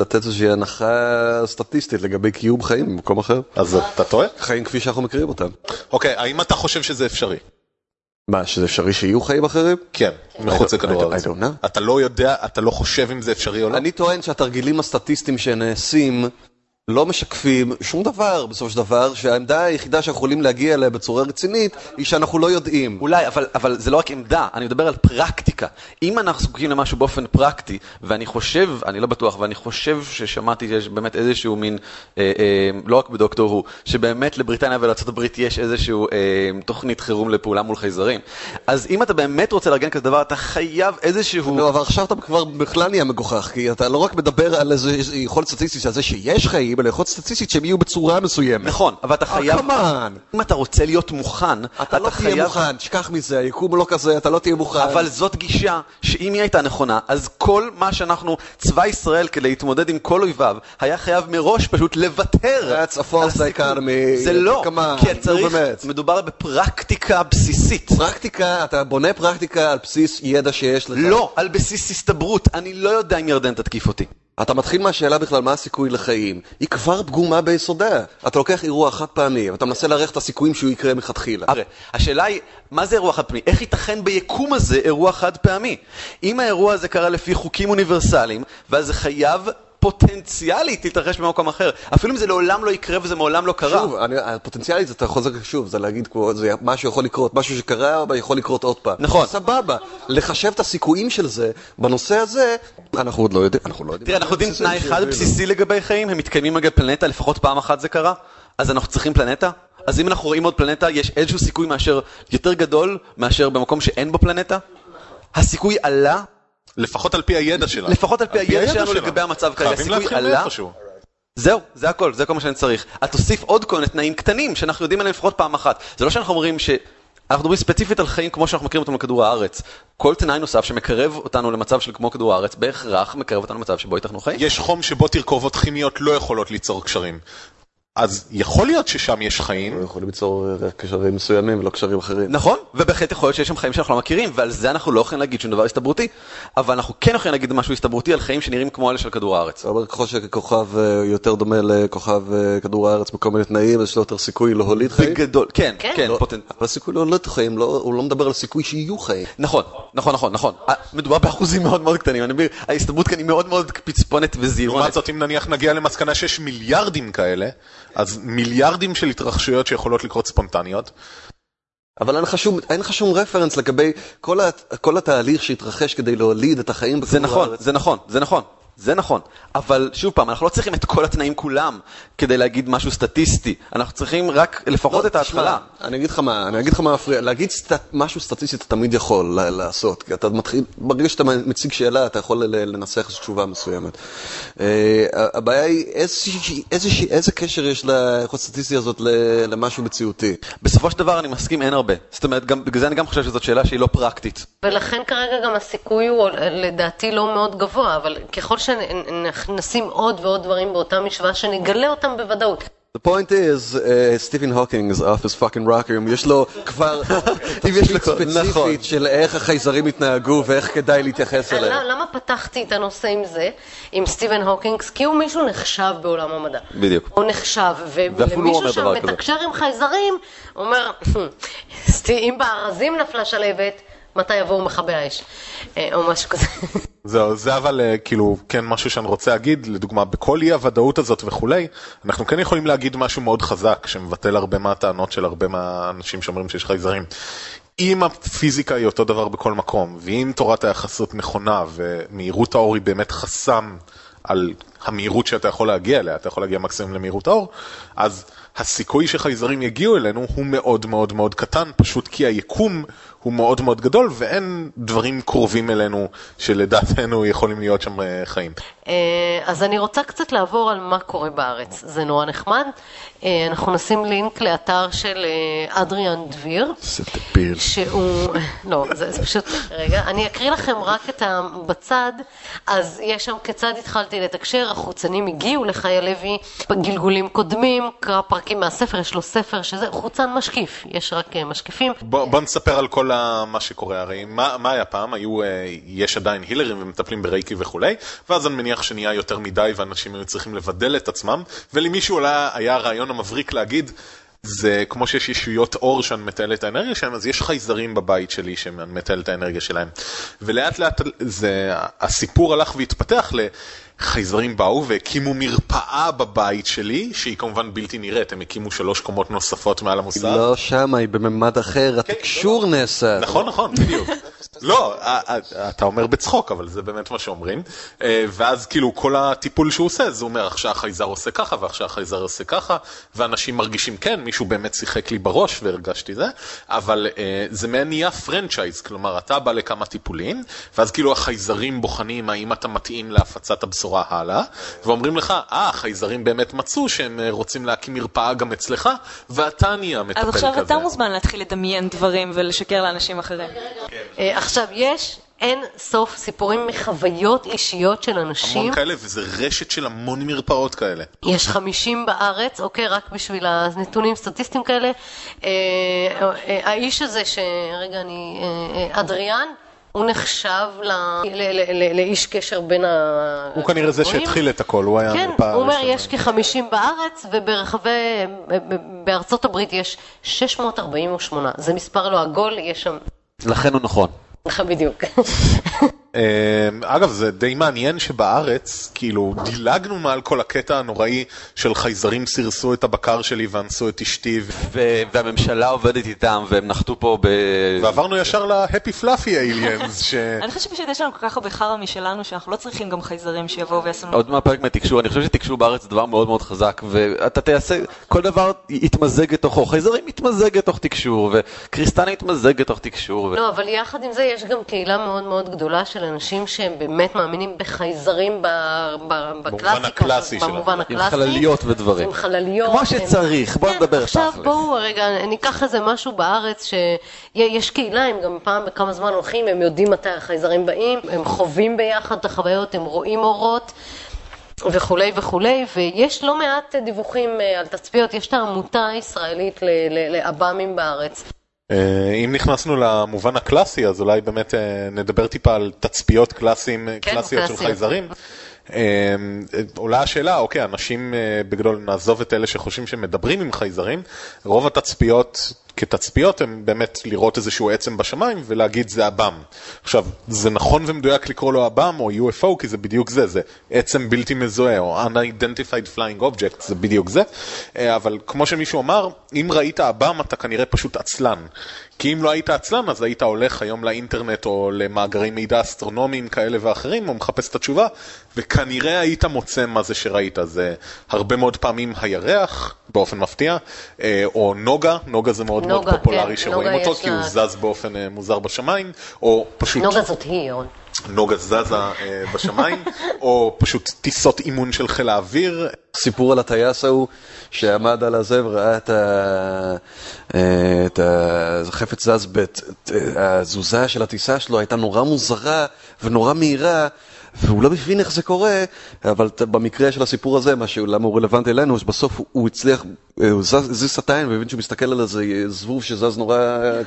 לתת איזושהי הנחה סטטיסטית לגבי קיום חיים במקום אחר. אז אתה טועה? חיים כפי שאנחנו מכירים אותם. אוקיי, האם אתה חושב שזה אפשרי? מה, שזה אפשרי שיהיו חיים אחרים? כן, מחוץ לכדור הארץ. אתה לא יודע, אתה לא חושב אם זה אפשרי או לא? אני טוען שהתרגילים הסטטיסטיים שנעשים לא משקפים שום דבר בסופו של דבר, שהעמדה היחידה שאנחנו יכולים להגיע אליה בצורה רצינית היא שאנחנו לא יודעים. אולי, אבל, אבל זה לא רק עמדה, אני מדבר על פרקטיקה. אם אנחנו זקוקים למשהו באופן פרקטי, ואני חושב, אני לא בטוח, ואני חושב ששמעתי שיש באמת איזשהו מין, אה, אה, לא רק בדוקטור הוא, שבאמת לבריטניה ולארה"ב יש איזשהו אה, תוכנית חירום לפעולה מול חייזרים. אז אם אתה באמת רוצה לארגן כזה דבר, אתה חייב איזשהו... לא, אבל עכשיו אתה כבר בכלל נהיה מגוחך, כי אתה לא רק מדבר על איזה יכולת סטטיסטית על זה שיש חיים, אלא יכולת סטטיסטית שהם יהיו בצורה מסוימת. נכון, אבל אתה חייב... כמובן. אם אתה רוצה להיות מוכן, אתה לא תהיה מוכן, תשכח מזה, היקום לא כזה, אתה לא תהיה מוכן. אבל זאת גישה שאם היא הייתה נכונה, אז כל מה שאנחנו, צבא ישראל, כדי להתמודד עם כל אויביו, היה חייב מראש פשוט לוותר. That's a false dichotomy. זה לא, כי צריך. מדובר בפרקטיקה בסיסית. פרקטיקה, אתה בונה פרקטיקה על בסיס ידע שיש לך. לא, על בסיס הסתברות. אני לא יודע אם ירדן תתקיף אותי. אתה מתחיל מהשאלה בכלל מה הסיכוי לחיים, היא כבר פגומה ביסודה. אתה לוקח אירוע חד פעמי, ואתה מנסה להערך את הסיכויים שהוא יקרה מלכתחילה. השאלה היא, מה זה אירוע חד פעמי? איך ייתכן ביקום הזה אירוע חד פעמי? אם האירוע הזה קרה לפי חוקים אוניברסליים, ואז זה חייב פוטנציאלית להתרחש במקום אחר. אפילו אם זה לעולם לא יקרה וזה מעולם לא קרה. שוב, אני- הפוטנציאלית זה אתה חוזר שוב, זה להגיד כמו, זה משהו יכול לקרות, משהו שקרה יכול לקרות עוד פעם. נכון. סבבה. לחשב את הסיכויים של זה, בנושא הזה, אנחנו עוד לא יודעים, אנחנו לא יודעים. תראה, אנחנו יודעים תנאי אחד בסיסי לגבי חיים, הם מתקיימים על פלנטה, לפחות פעם אחת זה קרה, אז אנחנו צריכים פלנטה? אז אם אנחנו רואים עוד פלנטה, יש איזשהו סיכוי מאשר, יותר גדול מאשר במקום שאין בו פלנטה? הסיכוי עלה, לפחות על פי הידע שלנו. לפחות על פי הידע שלנו לגבי המצב כרגע, חייבים להתחיל. מאיפשהו. זהו, זה הכל, זה כל מה שאני צריך. את תוסיף עוד כל מיני תנאים קטנים שאנחנו יודעים עליהם לפחות פעם אחת. זה לא שאנחנו אומרים ש... אנחנו מדברים ספציפית על חיים כמו שאנחנו מכירים אותם בכדור הארץ. כל תנאי נוסף שמקרב אותנו למצב של כמו כדור הארץ, בהכרח מקרב אותנו למצב שבו ייתכנו חיים. יש חום שבו תרכובות כימיות לא יכולות ליצור קשרים. אז יכול להיות ששם יש חיים, יכולים ליצור אה, קשרים מסוימים ולא קשרים אחרים. נכון, ובהחלט יכול להיות שיש שם חיים שאנחנו לא מכירים, ועל זה אנחנו לא יכולים להגיד שום דבר הסתברותי, אבל אנחנו כן יכולים להגיד משהו הסתברותי על חיים שנראים כמו אלה של כדור הארץ. אומרת, ככל שכוכב אה, יותר דומה לכוכב אה, כדור הארץ בכל מיני תנאים, אז יש לו יותר סיכוי להוליד חיים. בגדול, כן, כן. כן, לא, פוטנט. אבל הסיכוי להוליד חיים, לא- הוא לא מדבר על סיכוי שיהיו חיים. נכון, נכון, נכון, נכון. מדובר באחוזים מאוד מאוד קטנים, אני מבין, ההסתברות כאן היא מאוד מאוד פצפונת וזהירונית. לעומת זאת אם נניח נגיע למסקנה שיש מיליארדים כאלה, אז מיליארדים של התרחשויות שיכולות לקרות ספונטניות, אבל אין לך שום, אין לך שום רפרנס לגבי כל, ה, כל התהליך שהתרחש כדי להוליד את החיים בכדור זה נכון, הארץ. זה נכון, זה נכון. זה נכון, אבל שוב פעם, אנחנו לא צריכים את כל התנאים כולם כדי להגיד משהו סטטיסטי, אנחנו צריכים רק לפחות לא, את ההתחלה. תשמע, אני אגיד לך מה, אני אגיד לך מה מפריע, להגיד סטט, משהו סטטיסטי אתה תמיד יכול לעשות, כי אתה מתחיל, ברגע שאתה מציג שאלה אתה יכול לנסח איזו תשובה מסוימת. אה, הבעיה היא איזושהי- איזושהי- איזה קשר יש ליכולת הסטטיסטי הזאת ל- למשהו מציאותי. בסופו של דבר אני מסכים, אין הרבה. זאת אומרת, גם, בגלל זה אני גם חושב שזאת שאלה שהיא לא פרקטית. ולכן כרגע גם הסיכוי הוא לדעתי לא מאוד גבוה, אבל ככל שנשים עוד ועוד דברים באותה משוואה, שנגלה אותם בוודאות. The point is, סטיבן הוקינג's office fucking rocker, יש לו כבר תצפית נכון. ספציפית של איך החייזרים התנהגו ואיך כדאי להתייחס למה, אליהם. למה פתחתי את הנושא עם זה, עם סטיבן הוקינגס? כי הוא מישהו נחשב בעולם המדע. בדיוק. הוא נחשב, ולמישהו. שמתקשר עם חייזרים, הוא אומר, "סטי- אם בארזים נפלה שלהבת, מתי יבואו מכבי האש? אה, או משהו כזה. זהו, זה אבל אה, כאילו כן משהו שאני רוצה להגיד, לדוגמה בכל אי הוודאות הזאת וכולי, אנחנו כן יכולים להגיד משהו מאוד חזק שמבטל הרבה מהטענות של הרבה מהאנשים שאומרים שיש חייזרים. אם הפיזיקה היא אותו דבר בכל מקום, ואם תורת היחסות נכונה ומהירות האור היא באמת חסם על המהירות שאתה יכול להגיע אליה, אתה יכול להגיע מקסימום למהירות האור, אז הסיכוי שחייזרים יגיעו אלינו הוא מאוד מאוד מאוד קטן, פשוט כי היקום הוא מאוד מאוד גדול ואין דברים קרובים אלינו שלדעתנו יכולים להיות שם אה, חיים. אה, אז אני רוצה קצת לעבור על מה קורה בארץ, זה נורא נחמד. אה, אנחנו נשים לינק לאתר של אה, אדריאן דביר. סטפיל. שהוא, לא, זה, זה פשוט, רגע, אני אקריא לכם רק את ה... בצד, אז יש שם כיצד התחלתי לתקשר, החוצנים הגיעו לחיה לוי בגלגולים קודמים, קרא פרקים מהספר, יש לו ספר שזה חוצן משקיף, יש רק משקיפים. בוא, בוא נספר על כל ה, מה שקורה, הרי מה, מה היה פעם? היו, יש עדיין הילרים ומטפלים ברייקי וכולי, ואז אני מניח שנהיה יותר מדי ואנשים היו צריכים לבדל את עצמם, ולמישהו אולי היה הרעיון המבריק להגיד, זה כמו שיש ישויות אור שאני מטייל את האנרגיה שלהם, אז יש חייזרים בבית שלי שאני מטייל את האנרגיה שלהם. ולאט לאט זה, הסיפור הלך והתפתח לחייזרים באו והקימו מרפאה בבית שלי, שהיא כמובן בלתי נראית, הם הקימו שלוש קומות נוספות מעל המוסד. לא שמה, היא בממד אחר, התקשור נעשה. נכון, נכון, בדיוק. לא, אתה אומר בצחוק, אבל זה באמת מה שאומרים. אה, ואז כאילו כל הטיפול שהוא עושה, זה אומר עכשיו החייזר עושה ככה ועכשיו החייזר עושה ככה, ואנשים מרגישים כן, מישהו באמת שיחק לי בראש והרגשתי זה, אבל אה, זה מעין נהיה פרנצ'ייז, כלומר אתה בא לכמה טיפולים, ואז כאילו החייזרים בוחנים האם אתה מתאים להפצת הבשורה הלאה, ואומרים לך, אה, החייזרים באמת מצאו שהם אה, רוצים להקים מרפאה גם אצלך, ואתה נהיה מטפל אז כזה. עכשיו אתה מוזמן להתחיל לדמיין דברים ולשקר לאנשים אחרים. אה, עכשיו, יש אין סוף סיפורים מחוויות אישיות של אנשים. המון כאלה, וזה רשת של המון מרפאות כאלה. יש 50 בארץ, אוקיי, רק בשביל הנתונים סטטיסטיים כאלה. אה, אה, האיש הזה, שרגע, אני... אה, אה, אדריאן, הוא נחשב לאיש קשר בין ה... הוא כנראה זה. שהתחיל את הכל, הוא היה כן, הוא אומר. יש כ-50 בארץ, וברחבי... בארצות הברית יש 648. זה מספר לא עגול, יש שם... לכן הוא נכון. לך בדיוק. אה, אגב, זה די מעניין שבארץ, כאילו, דילגנו מעל כל הקטע הנוראי של חייזרים סירסו את הבקר שלי ואנסו את אשתי, והממשלה עובדת איתם, והם נחתו פה ב... ועברנו ישר להפי פלאפי האליאנס, ש... אני חושבת שפשוט יש לנו כל כך הרבה חרא משלנו, שאנחנו לא צריכים גם חייזרים שיבואו ויעשו לנו... עוד מהפרק מתקשור, אני חושב שתקשור בארץ זה דבר מאוד מאוד חזק, ואתה תעשה, כל דבר יתמזג לתוכו, חייזרים יתמזג לתוך תקשור, וקריסטנה יתמזג לתוך תקשור. לא, אבל יחד עם זה יש גם קהילה מאוד מאוד גדולה של אנשים שהם באמת מאמינים בחייזרים ב- ב- בקלאסיקה. הקלאסי שלהם. במובן עם הקלאסי. חלליות ודברים. עם חלליות. כמו שצריך, בוא כן, נדבר עכשיו תכלס. בואו רגע, ניקח איזה משהו בארץ שיש קהילה, הם גם פעם בכמה זמן הולכים, הם יודעים מתי החייזרים באים, הם חווים ביחד את החוויות, הם רואים אורות. וכולי וכולי, ויש לא מעט דיווחים אה, על תצפיות, יש את העמותה הישראלית לעב"מים בארץ. אה, אם נכנסנו למובן הקלאסי, אז אולי באמת אה, נדבר טיפה על תצפיות קלאסיים, כן, קלאסיות של. חייזרים. אה, עולה השאלה, אוקיי, אנשים בגדול, נעזוב את אלה שחושבים שמדברים עם חייזרים, רוב התצפיות כתצפיות הם באמת לראות איזשהו עצם בשמיים ולהגיד זה עב"ם. עכשיו, זה נכון ומדויק לקרוא לו עב"ם או UFO כי זה בדיוק זה, זה עצם בלתי מזוהה או Unidentified Flying Object, זה בדיוק זה, אה, אבל כמו שמישהו אמר, אם ראית עב"ם אתה כנראה פשוט עצלן. כי אם לא היית עצלן אז היית הולך היום לאינטרנט או למאגרי מידע אסטרונומיים כאלה ואחרים או מחפש את התשובה וכנראה היית מוצא מה זה שראית. זה הרבה מאוד פעמים הירח באופן מפתיע אה, או נוגה, נוגה זה מאוד מאוד נוגה, פופולרי כן, שרואים אותו כי הוא זז באופן אה, מוזר בשמיים או פשוט נוגה זאת היא, ירון. נוגה זזה אה, בשמיים או פשוט טיסות אימון של חיל האוויר. סיפור על הטייס ההוא שעמד על הזה וראה את, ה... אה, את החפץ זז, בת... התזוזה של הטיסה שלו הייתה נורא מוזרה ונורא מהירה. והוא לא מבין איך זה קורה, אבל במקרה של הסיפור הזה, מה שהוא, למה הוא רלוונטי אלינו, שבסוף הוא, הוא הצליח, אה, הוא זז, הזיז העין והבין שהוא מסתכל על איזה זבוב שזז נורא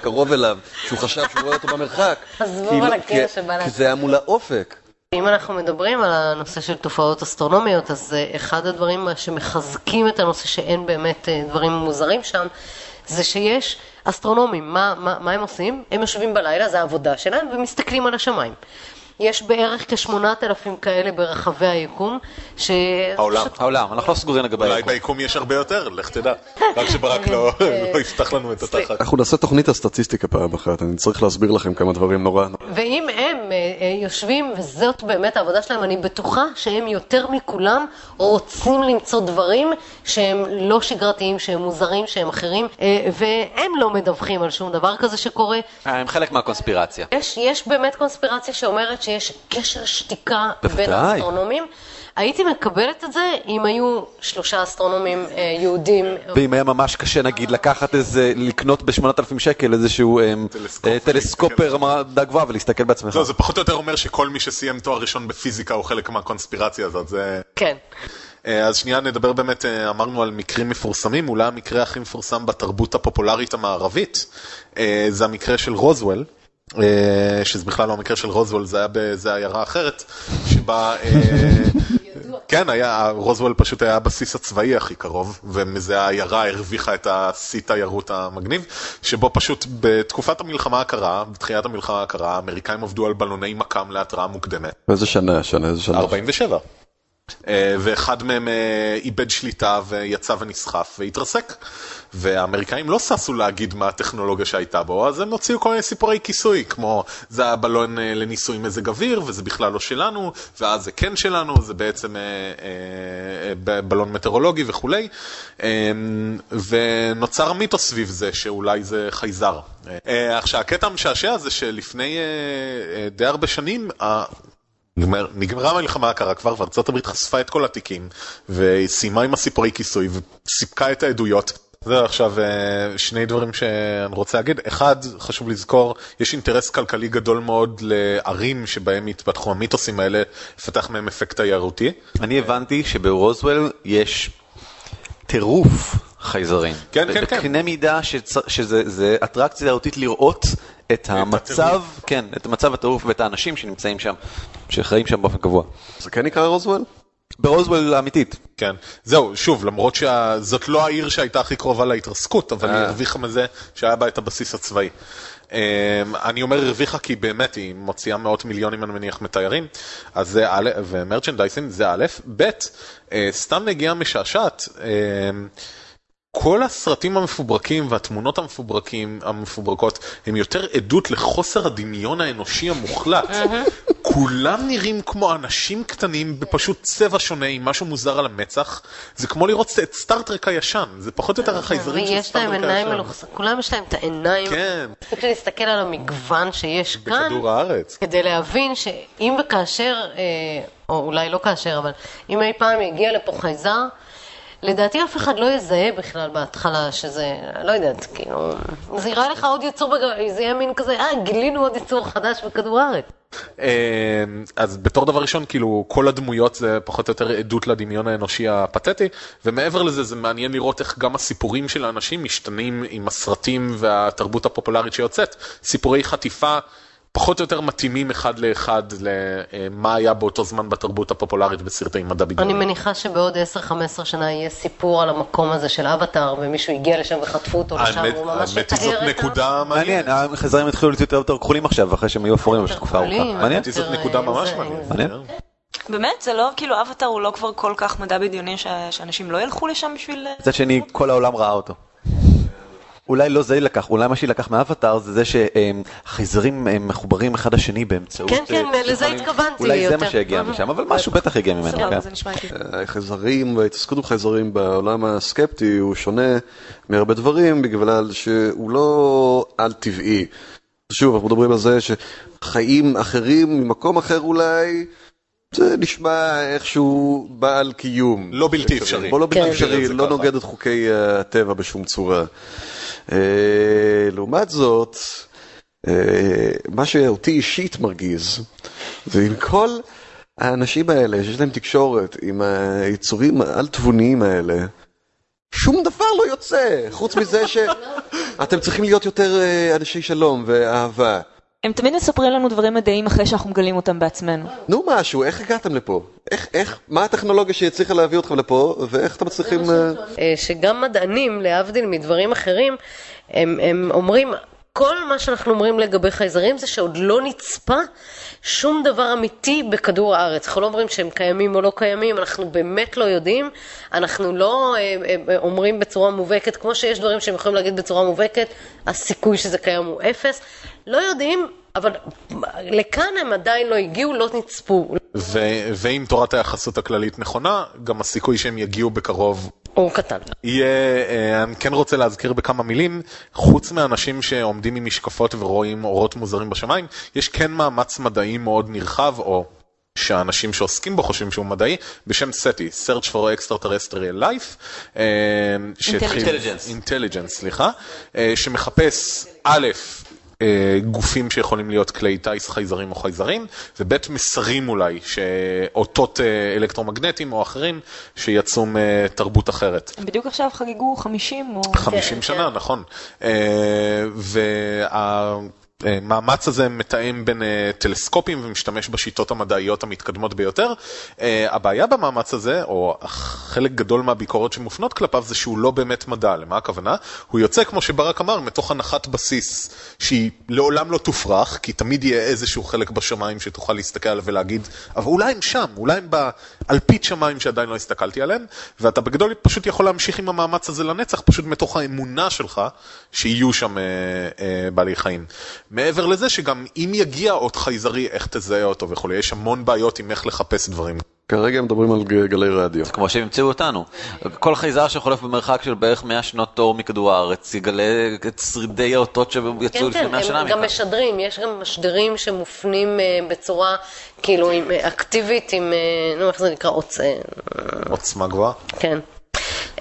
קרוב אליו, שהוא חשב שהוא רואה אותו במרחק. הזבוב כי לא- על הקיר שבא כי זה היה מול האופק. אם אנחנו מדברים על הנושא של תופעות אסטרונומיות, אז אה, אחד הדברים שמחזקים את הנושא שאין באמת אה, דברים מוזרים שם, זה שיש אסטרונומים. מה, מה, מה הם עושים? הם יושבים בלילה, זו העבודה שלהם, ומסתכלים על השמיים. יש בערך כשמונה אלפים כאלה ברחבי היקום, ש... העולם. פשוט- העולם, אנחנו לא סגורים לגבי אולי היקום. ביקום יש הרבה יותר, לך תדע. רק שברק לא לא יפתח לנו את התחת. אנחנו נעשה תוכנית על סטטיסטיקה פעם אחת, אני צריך להסביר לכם כמה דברים נורא... ואם הם אה, אה, יושבים, וזאת באמת העבודה שלהם, אני בטוחה שהם יותר מכולם רוצים למצוא דברים שהם לא שגרתיים, שהם מוזרים, שהם אחרים, אה, והם לא מדווחים על שום דבר כזה שקורה. אה, הם חלק מהקונספירציה. יש, יש באמת קונספירציה שאומרת שיש קשר שתיקה בין בוודאי. האסטרונומים. הייתי מקבלת את זה אם היו שלושה אסטרונומים אה, יהודים. ואם היה ממש קשה נגיד לקחת איזה, לקנות ב-8,000 שקל איזשהו אמ, טלסקופ. אה, טלסקופר מדע גבוהה ולהסתכל בעצמך. לא, זה פחות או יותר אומר שכל מי שסיים תואר ראשון בפיזיקה הוא חלק מהקונספירציה הזאת. זה... כן. אה, אז שנייה נדבר באמת, אה, אמרנו על מקרים מפורסמים, אולי המקרה הכי מפורסם בתרבות הפופולרית המערבית, אה, זה המקרה של רוזוול. אה, שזה בכלל לא המקרה של רוזוול, זה היה באיזה עיירה אחרת, שבה... אה, כן, היה, רוזוול פשוט היה הבסיס הצבאי הכי קרוב, ומזה העיירה הרוויחה את השיא תיירות המגניב, שבו פשוט בתקופת המלחמה הקרה, בתחילת המלחמה הקרה, האמריקאים עבדו על בלוני מכ"ם להתראה מוקדמת. באיזה שנה, שנה, איזה שנה? 47. אה, ואחד מהם איבד שליטה ויצא ונסחף והתרסק. והאמריקאים לא ששו להגיד מה הטכנולוגיה שהייתה בו, אז הם הוציאו כל מיני סיפורי כיסוי, כמו זה היה בלון אה, לניסוי מזג אוויר, וזה בכלל לא שלנו, ואז זה כן שלנו, זה בעצם אה, אה, ב- בלון מטאורולוגי וכולי. אה, ונוצר מיתוס סביב זה, שאולי זה חייזר. אה, עכשיו, הקטע המשעשע זה שלפני אה, אה, די הרבה שנים, ה- נגמר, נגמרה המלחמה הקרה כבר, וארצות הברית חשפה את כל התיקים, וסיימה עם הסיפורי כיסוי, וסיפקה את העדויות. זהו עכשיו אה, שני דברים שאני רוצה להגיד. אחד, חשוב לזכור, יש אינטרס כלכלי גדול מאוד לערים שבהם התפתחו המיתוסים האלה, לפתח מהם אפקט תיירותי. אני הבנתי שברוזוול יש טירוף חייזרים. כן, כן, כן. בקנה מידה שצ- שזה זה אטרקציה תיירותית לראות את המצב. כן, את מצב הטירוף ואת האנשים שנמצאים שם, שחיים שם באופן קבוע. זה כן נקרא רוזוול? ברוזוול האמיתית. כן, זהו, שוב, למרות שזאת לא העיר שהייתה הכי קרובה להתרסקות, אבל היא אה. הרוויחה מזה שהיה בה את הבסיס הצבאי. אמ, אני אומר הרוויחה כי באמת היא מוציאה מאות מיליונים אני מניח מתיירים, אז זה א', ומרצ'נדייסים זה א', ב', אה, סתם נגיעה משעשעת. אמ, כל הסרטים המפוברקים והתמונות המפוברקים, המפוברקות הם יותר עדות לחוסר הדמיון האנושי המוחלט. כולם נראים כמו אנשים קטנים בפשוט צבע שונה עם משהו מוזר על המצח. זה כמו לראות את סטארטרק הישן, זה פחות או יותר החייזרים של ויש להם סטארטרק עיניים הישן. מלוכסות, כולם יש להם את העיניים. כן, צריך להסתכל על המגוון שיש כאן, בכדור הארץ. כדי להבין שאם וכאשר, אה, או אולי לא כאשר, אבל אם אי פעם יגיע לפה חייזר, לדעתי אף אחד לא יזהה בכלל בהתחלה שזה, לא יודעת, כאילו, זה יראה לך עוד יצור. זה יהיה מין כזה, אה, גילינו עוד יצור חדש בכדור הארץ. אה, אז בתור דבר ראשון, כאילו, כל הדמויות זה פחות או יותר עדות לדמיון האנושי הפתטי, ומעבר לזה זה מעניין לראות איך גם הסיפורים של האנשים משתנים עם הסרטים והתרבות הפופולרית שיוצאת. סיפורי חטיפה. פחות או יותר מתאימים אחד לאחד למה היה באותו זמן בתרבות הפופולרית בסרטי מדע בדיוני. אני מניחה שבעוד 10-15 שנה יהיה סיפור על המקום הזה של אבטאר, ומישהו הגיע לשם וחטפו אותו לשם, האמת, הוא ממש האמת היא זאת יתאר את ה... נקודה מעניינת. מעניין, החייזרים התחילו להיות יותר כחולים עכשיו, אחרי שהם היו אפורים במשך תקופה ארוכה. מעניין? האמת היא זאת נקודה ממש זה- מעניינת. באמת? זה לא, כאילו, אבטאר הוא לא כבר כל כך מדע בדיוני ש- שאנשים לא ילכו לשם בשביל... אה, מצד שני, כל העולם ראה אותו. אולי לא זה יילקח, אולי מה שיילקח מאבטאר זה זה שהחייזרים הם מחוברים אחד לשני באמצעות... כן, כן, אה, לזה. התכוונתי אולי זה. מה שהגיע אהה. משם, אבל משהו בטח הגיע ממנו. בסדר, כן. זה נשמע לי. החייזרים וההתעסקות עם חייזרים בעולם הסקפטי הוא שונה מהרבה דברים בגלל שהוא לא על-טבעי. שוב, אנחנו מדברים על זה שחיים אחרים ממקום אחר אולי, זה נשמע איכשהו בעל קיום. לא בלתי אפשרי. בוא לא בלתי כן. אפשרי, זה לא. נוגד את חוקי הטבע בשום צורה. אה, לעומת זאת, אה, מה שאותי אישית מרגיז, זה עם כל האנשים האלה שיש להם תקשורת עם היצורים העל-תבוניים האלה, שום דבר לא יוצא, חוץ מזה שאתם צריכים להיות יותר אה, אנשי שלום ואהבה. הם תמיד מספרים לנו דברים מדהים אחרי שאנחנו מגלים אותם בעצמנו. נו משהו, איך הגעתם לפה? איך, איך, מה הטכנולוגיה שהצליחה להביא אתכם לפה, ואיך אתם מצליחים... אה, אה, שגם מדענים, להבדיל מדברים אחרים, הם, הם אומרים, כל מה שאנחנו אומרים לגבי חייזרים זה שעוד לא נצפה שום דבר אמיתי בכדור הארץ. אנחנו לא אומרים שהם קיימים או לא קיימים, אנחנו באמת לא יודעים. אנחנו לא אה, אה, אומרים בצורה מובהקת, כמו שיש דברים שהם יכולים להגיד בצורה מובהקת, הסיכוי שזה קיים הוא אפס. לא יודעים, אבל לכאן הם עדיין לא הגיעו, לא נצפו. ו- ואם תורת היחסות הכללית נכונה, גם הסיכוי שהם יגיעו בקרוב הוא קטן. יהיה, אה, אני כן רוצה להזכיר בכמה מילים, חוץ מאנשים שעומדים עם משקפות ורואים אורות מוזרים בשמיים, יש כן מאמץ מדעי מאוד נרחב, או שהאנשים שעוסקים בו חושבים שהוא מדעי, בשם סטי, Search for Extraterrestrial Life, אה, שהתחיל- Intelligence. Intelligence, סליחה, אה, שמחפש א', גופים שיכולים להיות כלי טיס חייזרים או חייזרים, וב' מסרים אולי, שאותות אה, אלקטרומגנטיים או אחרים שיצאו מתרבות אחרת. הם בדיוק עכשיו חגגו 50 או... 50 כן, שנה, נכון. אה, והמאמץ הזה מתאם בין אה, טלסקופים ומשתמש בשיטות המדעיות המתקדמות ביותר. אה, הבעיה במאמץ הזה, או חלק גדול מהביקורות שמופנות כלפיו, זה שהוא לא באמת מדע. למה הכוונה? הוא יוצא, כמו שברק אמר, מתוך הנחת בסיס שהיא לעולם לא תופרך, כי תמיד יהיה איזשהו חלק בשמיים שתוכל להסתכל עליו ולהגיד, אבל אולי הם שם, אולי הם באלפית שמיים שעדיין לא הסתכלתי עליהם, ואתה בגדול פשוט יכול להמשיך עם המאמץ הזה לנצח, פשוט מתוך האמונה שלך שיהיו שם אה, בעלי חיים. מעבר לזה שגם אם יגיע עוד חייזרי, איך תזהה אותו וכולי, יש המון בעיות עם איך לחפש דברים. כרגע מדברים על גלי רדיו. כמו שהם ימצאו אותנו. כל חייזר שחולף במרחק של בערך 100 שנות אור מכדור הארץ יגלה את שרידי האותות שיצאו כן, לפני כן, 100 שנה הם גם מכאן. משדרים, יש גם משדרים שמופנים אה, בצורה כאילו עם, אה, אקטיבית, עם, אה, נו, איך זה נקרא? עוצ... עוצמה גבוהה. כן.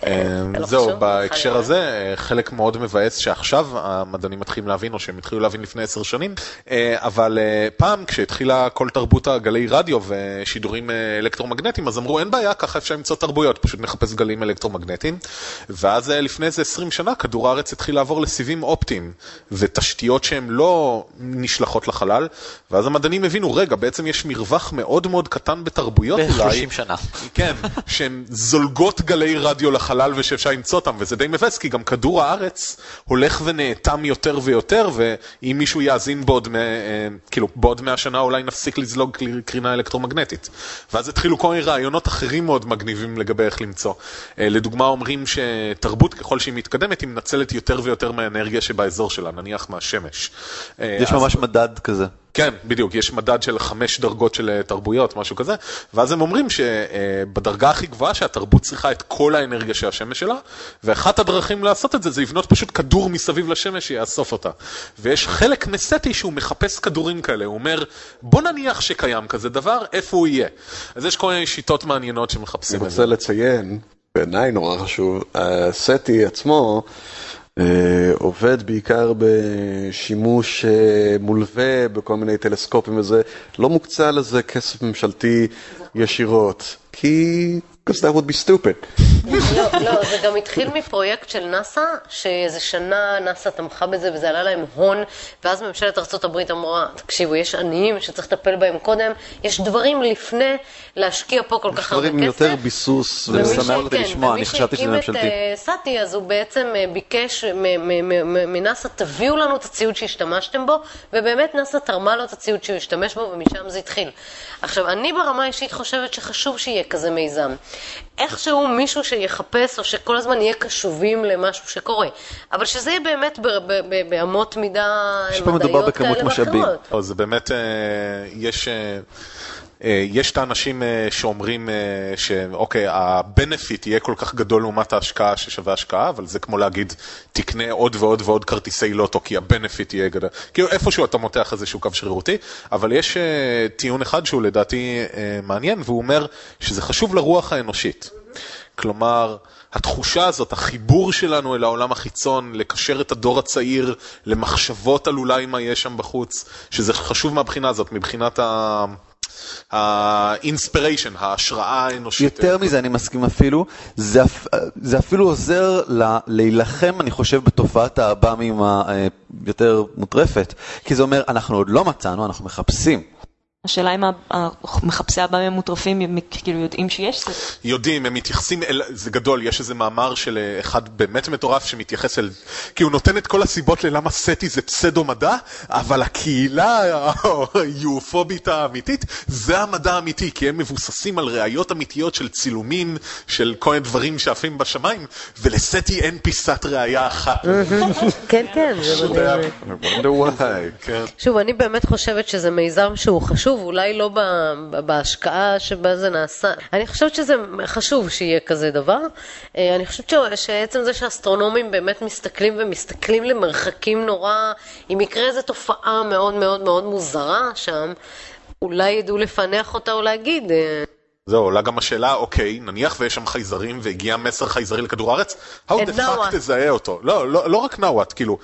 אה, לא זהו, בהקשר. הזה, אה, חלק מאוד מבאס שעכשיו המדענים מתחילים להבין, או שהם התחילו להבין לפני עשר שנים, אה, אבל אה, פעם כשהתחילה כל תרבות הגלי רדיו ושידורים אלקטרומגנטיים, אז אמרו אין בעיה, ככה אפשר למצוא תרבויות, פשוט נחפש גלים אלקטרומגנטיים. ואז לפני איזה 20 שנה כדור הארץ התחיל לעבור לסיבים אופטיים, ותשתיות שהן לא נשלחות לחלל, ואז המדענים הבינו, רגע, בעצם יש מרווח מאוד מאוד קטן בתרבויות אולי. ב-30 שנה. כן, שהן זולגות גלי רדיו לחלל ושאפשר למצוא אותם, וזה די מבאס, כי גם כדור הארץ הולך ונאטם יותר ויותר, ואם מישהו יאזין בעוד, מ- אה, כאילו, בעוד מאה שנה אולי נפסיק לזלוג קרינה אלקטרומגנטית. ואז התחילו כל מיני רעיונות אחרים מאוד מגניבים לגבי איך למצוא. אה, לדוגמה, אומרים שתרבות ככל שהיא מתקדמת, היא מנצלת יותר ויותר מהאנרגיה שבאזור שלה, נניח מהשמש. אה, יש אז- ממש מדד כזה. כן, בדיוק, יש מדד של חמש דרגות של אה, תרבויות, משהו כזה, ואז הם אומרים שבדרגה הכי גבוהה שהתרבות צריכה את כל האנרגיה של השמש שלה, ואחת הדרכים לעשות את זה זה לבנות פשוט כדור מסביב לשמש שיאסוף אותה. ויש חלק מסטי שהוא מחפש כדורים כאלה, הוא אומר, בוא נניח שקיים כזה דבר, איפה הוא יהיה? אז יש כל מיני שיטות מעניינות אני שמחפשים את רוצה זה. לציין, בעיניי נורא חשוב, הסטי עצמו, אה, עובד בעיקר בשימוש אה, מולווה בכל מיני טלסקופים וזה, לא מוקצה לזה כסף ממשלתי ישירות, כי... because that would be stupid. לא, לא, זה גם התחיל מפרויקט של נאס"א, שאיזה שנה נאס"א תמכה בזה וזה עלה להם הון, ואז ממשלת ארה"ב אמרה, תקשיבו, יש עניים שצריך לטפל בהם קודם, יש דברים לפני להשקיע פה כל כך הרבה כסף. דברים יותר ביסוס ומי זה ש- שמח אותי לשמוע, ומי אני חשבתי שזה שהקים ממשלתי. את אה, סאטי, אז הוא בעצם אה, ביקש מנאס"א, תביאו לנו את הציוד שהשתמשתם בו, ובאמת נאס"א תרמה לו את הציוד שהוא השתמש בו, ומשם זה התחיל. עכשיו, אני ברמה האישית חושבת שחשוב שיהיה כזה מיזם. איכשהו מישהו שיחפש, או שכל הזמן יהיה קשובים למשהו שקורה. אבל שזה יהיה באמת ב- ב- ב- באמות מידה שפה מדובר מדעיות בכמות כאלה משאבים. ואחרות. לא, זה באמת, אה, יש... אה, יש את האנשים אה, שאומרים אה, שאוקיי, הבנפיט יהיה כל כך גדול לעומת ההשקעה ששווה השקעה, אבל זה כמו להגיד, תקנה עוד ועוד ועוד כרטיסי לוטו, כי הבנפיט יהיה גדול. כאילו איפשהו אתה מותח איזשהו קו שרירותי, אבל יש אה, טיעון אחד שהוא לדעתי אה, מעניין, והוא אומר שזה חשוב לרוח האנושית. כלומר, התחושה הזאת, החיבור שלנו אל העולם החיצון, לקשר את הדור הצעיר למחשבות על אולי מה יש שם בחוץ, שזה חשוב מהבחינה הזאת, מבחינת ה... האינספיריישן, ההשראה האנושית. יותר מזה, אני מסכים אפילו, זה, אפ- זה אפילו עוזר להילחם, אני חושב, בתופעת האב"מים היותר מוטרפת. כי זה אומר, אנחנו עוד לא מצאנו, אנחנו מחפשים. השאלה אם מחפשי הבאים המוטרפים הם כאילו יודעים שיש זה. יודעים, הם מתייחסים אל, זה גדול, יש איזה מאמר של אה, אחד באמת מטורף שמתייחס אל, כי הוא נותן את כל הסיבות ללמה סטי זה פסדו מדע, אבל הקהילה היופובית האמיתית, זה המדע האמיתי, כי הם מבוססים על ראיות אמיתיות של צילומים, של כל מיני דברים שעפים בשמיים, ולסטי אין פיסת ראייה אחת. כן, כן, זה מדהים. כן. שוב, אני באמת חושבת שזה מיזם שהוא חשוב, אולי לא בהשקעה שבה זה נעשה. אני חושבת שזה חשוב שיהיה כזה דבר. אה, אני חושבת שעצם זה שהאסטרונומים באמת מסתכלים ומסתכלים למרחקים נורא, אם יקרה איזו תופעה מאוד מאוד מאוד מוזרה שם, אולי ידעו לפענח אותה או להגיד. אה, זהו, עולה גם השאלה, אוקיי, נניח ויש שם חייזרים והגיע מסר חייזרי לכדור הארץ, how the fuck. תזהה אותו? לא, לא, לא רק נאוואט, כאילו,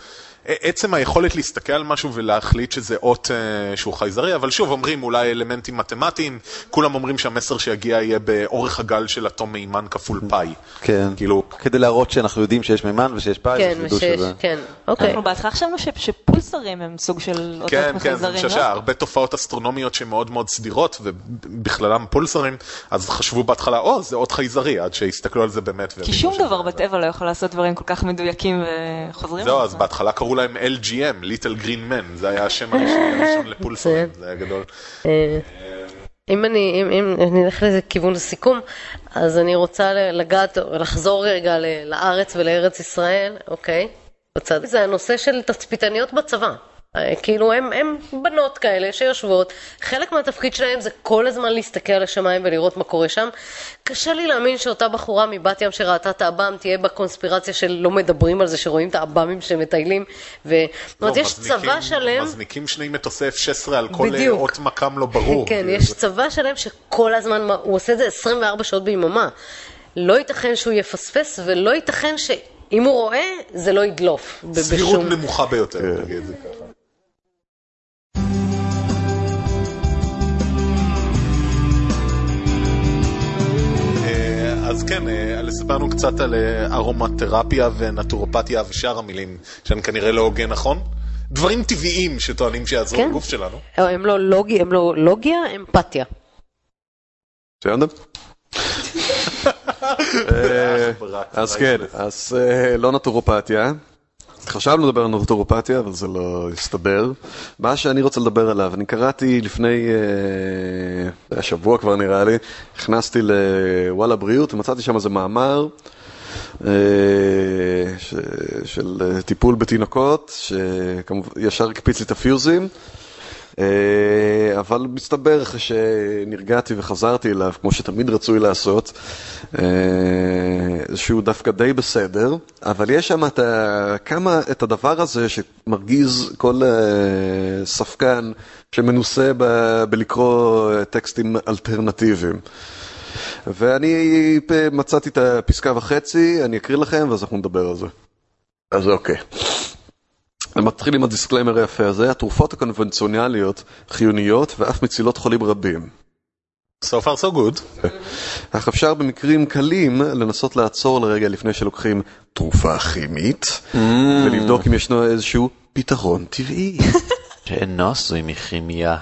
עצם היכולת להסתכל על משהו ולהחליט שזה אות אה, שהוא חייזרי, אבל שוב אומרים אולי אלמנטים מתמטיים, כולם אומרים שהמסר שיגיע יהיה באורך הגל של אטום מימן כפול פאי. כן. כאילו, כדי להראות שאנחנו יודעים שיש מימן ושיש פאי, כן, ושיש, שזה... כן, אוקיי. אנחנו בהתחלה חשבנו ש- שפולסרים הם סוג של אותות כן, כן, זה מחייזרים, משעשע, לא? הרבה תופעות אסטרונומיות שמאוד מאוד סדירות, ובכללם פולסרים, אז חשבו בהתחלה, או, זה אות חייזרי, עד שהסתכלו על זה באמת. כי שום דבר בטבע לא יכול לעשות דברים כל כך מדויקים וחוזרים. זהו, על אז. בהתחלה קראו להם LGM, Little Green Men, זה היה השם הראשון לפולסרים, זה היה גדול. אה, אם אני, אם, אם אני אלך לאיזה כיוון לסיכום, אז אני רוצה לגעת, לחזור רגע לארץ ולארץ ישראל, אוקיי? בצד. זה הנושא של תצפיתניות בצבא. אה, כאילו הם, הם בנות כאלה שיושבות, חלק מהתפקיד שלהם זה כל הזמן להסתכל על השמיים ולראות מה קורה שם. קשה לי להאמין שאותה בחורה מבת ים שראתה את האב"ם תהיה בקונספירציה של לא מדברים על זה, שרואים את האב"מים שמטיילים. ו... זאת אומרת, לא, יש מזניקים- צבא שלם... מזניקים שני מטוסי F-16 על כל אה, בדיוק. אות מקם לא ברור. כן, יש צבא שלם שכל הזמן, הוא עושה את זה 24 שעות ביממה. לא ייתכן שהוא יפספס, ולא ייתכן שאם הוא רואה, זה לא ידלוף. סבירות בשום- נמוכה ביותר, נגיד את זה ככה. אז כן, אה, הסברנו קצת על אה, ארומתרפיה ונטורופתיה ושאר המילים שאני כנראה לא הוגן נכון. דברים טבעיים שטוענים שיעזרו כן. לגוף שלנו. הם לא לוגי, הם לא לוגיה, אמפתיה. סיימתם? אה, ברק, אז. כן, אז אה, לא נטורופתיה. חשבנו לדבר על נטורופתיה, אבל זה לא הסתבר. מה שאני רוצה לדבר עליו, אני קראתי לפני, אה, זה היה שבוע כבר נראה לי, נכנסתי לוואלה בריאות ומצאתי שם איזה מאמר אה, ש, של אה, טיפול בתינוקות, שישר הקפיץ לי את הפיוזים. אה, אבל מסתבר אחרי שנרגעתי וחזרתי אליו, כמו שתמיד רצוי לעשות, אה, שהוא דווקא די בסדר, אבל יש שם את. כמה, את הדבר הזה שמרגיז כל אה, ספקן שמנוסה ב... בלקרוא טקסטים אלטרנטיביים. ואני מצאתי את הפסקה וחצי, אני אקריא לכם ואז אנחנו נדבר על זה. אז אוקיי. נתחיל עם ה disclaimer היפה הזה, התרופות הקונבנציונליות חיוניות ואף מצילות חולים רבים. So far so good. אך אפשר במקרים קלים לנסות לעצור לרגע לפני שלוקחים תרופה כימית, ולבדוק אם ישנו איזשהו פתרון טבעי. שאינו עשוי מכימיה.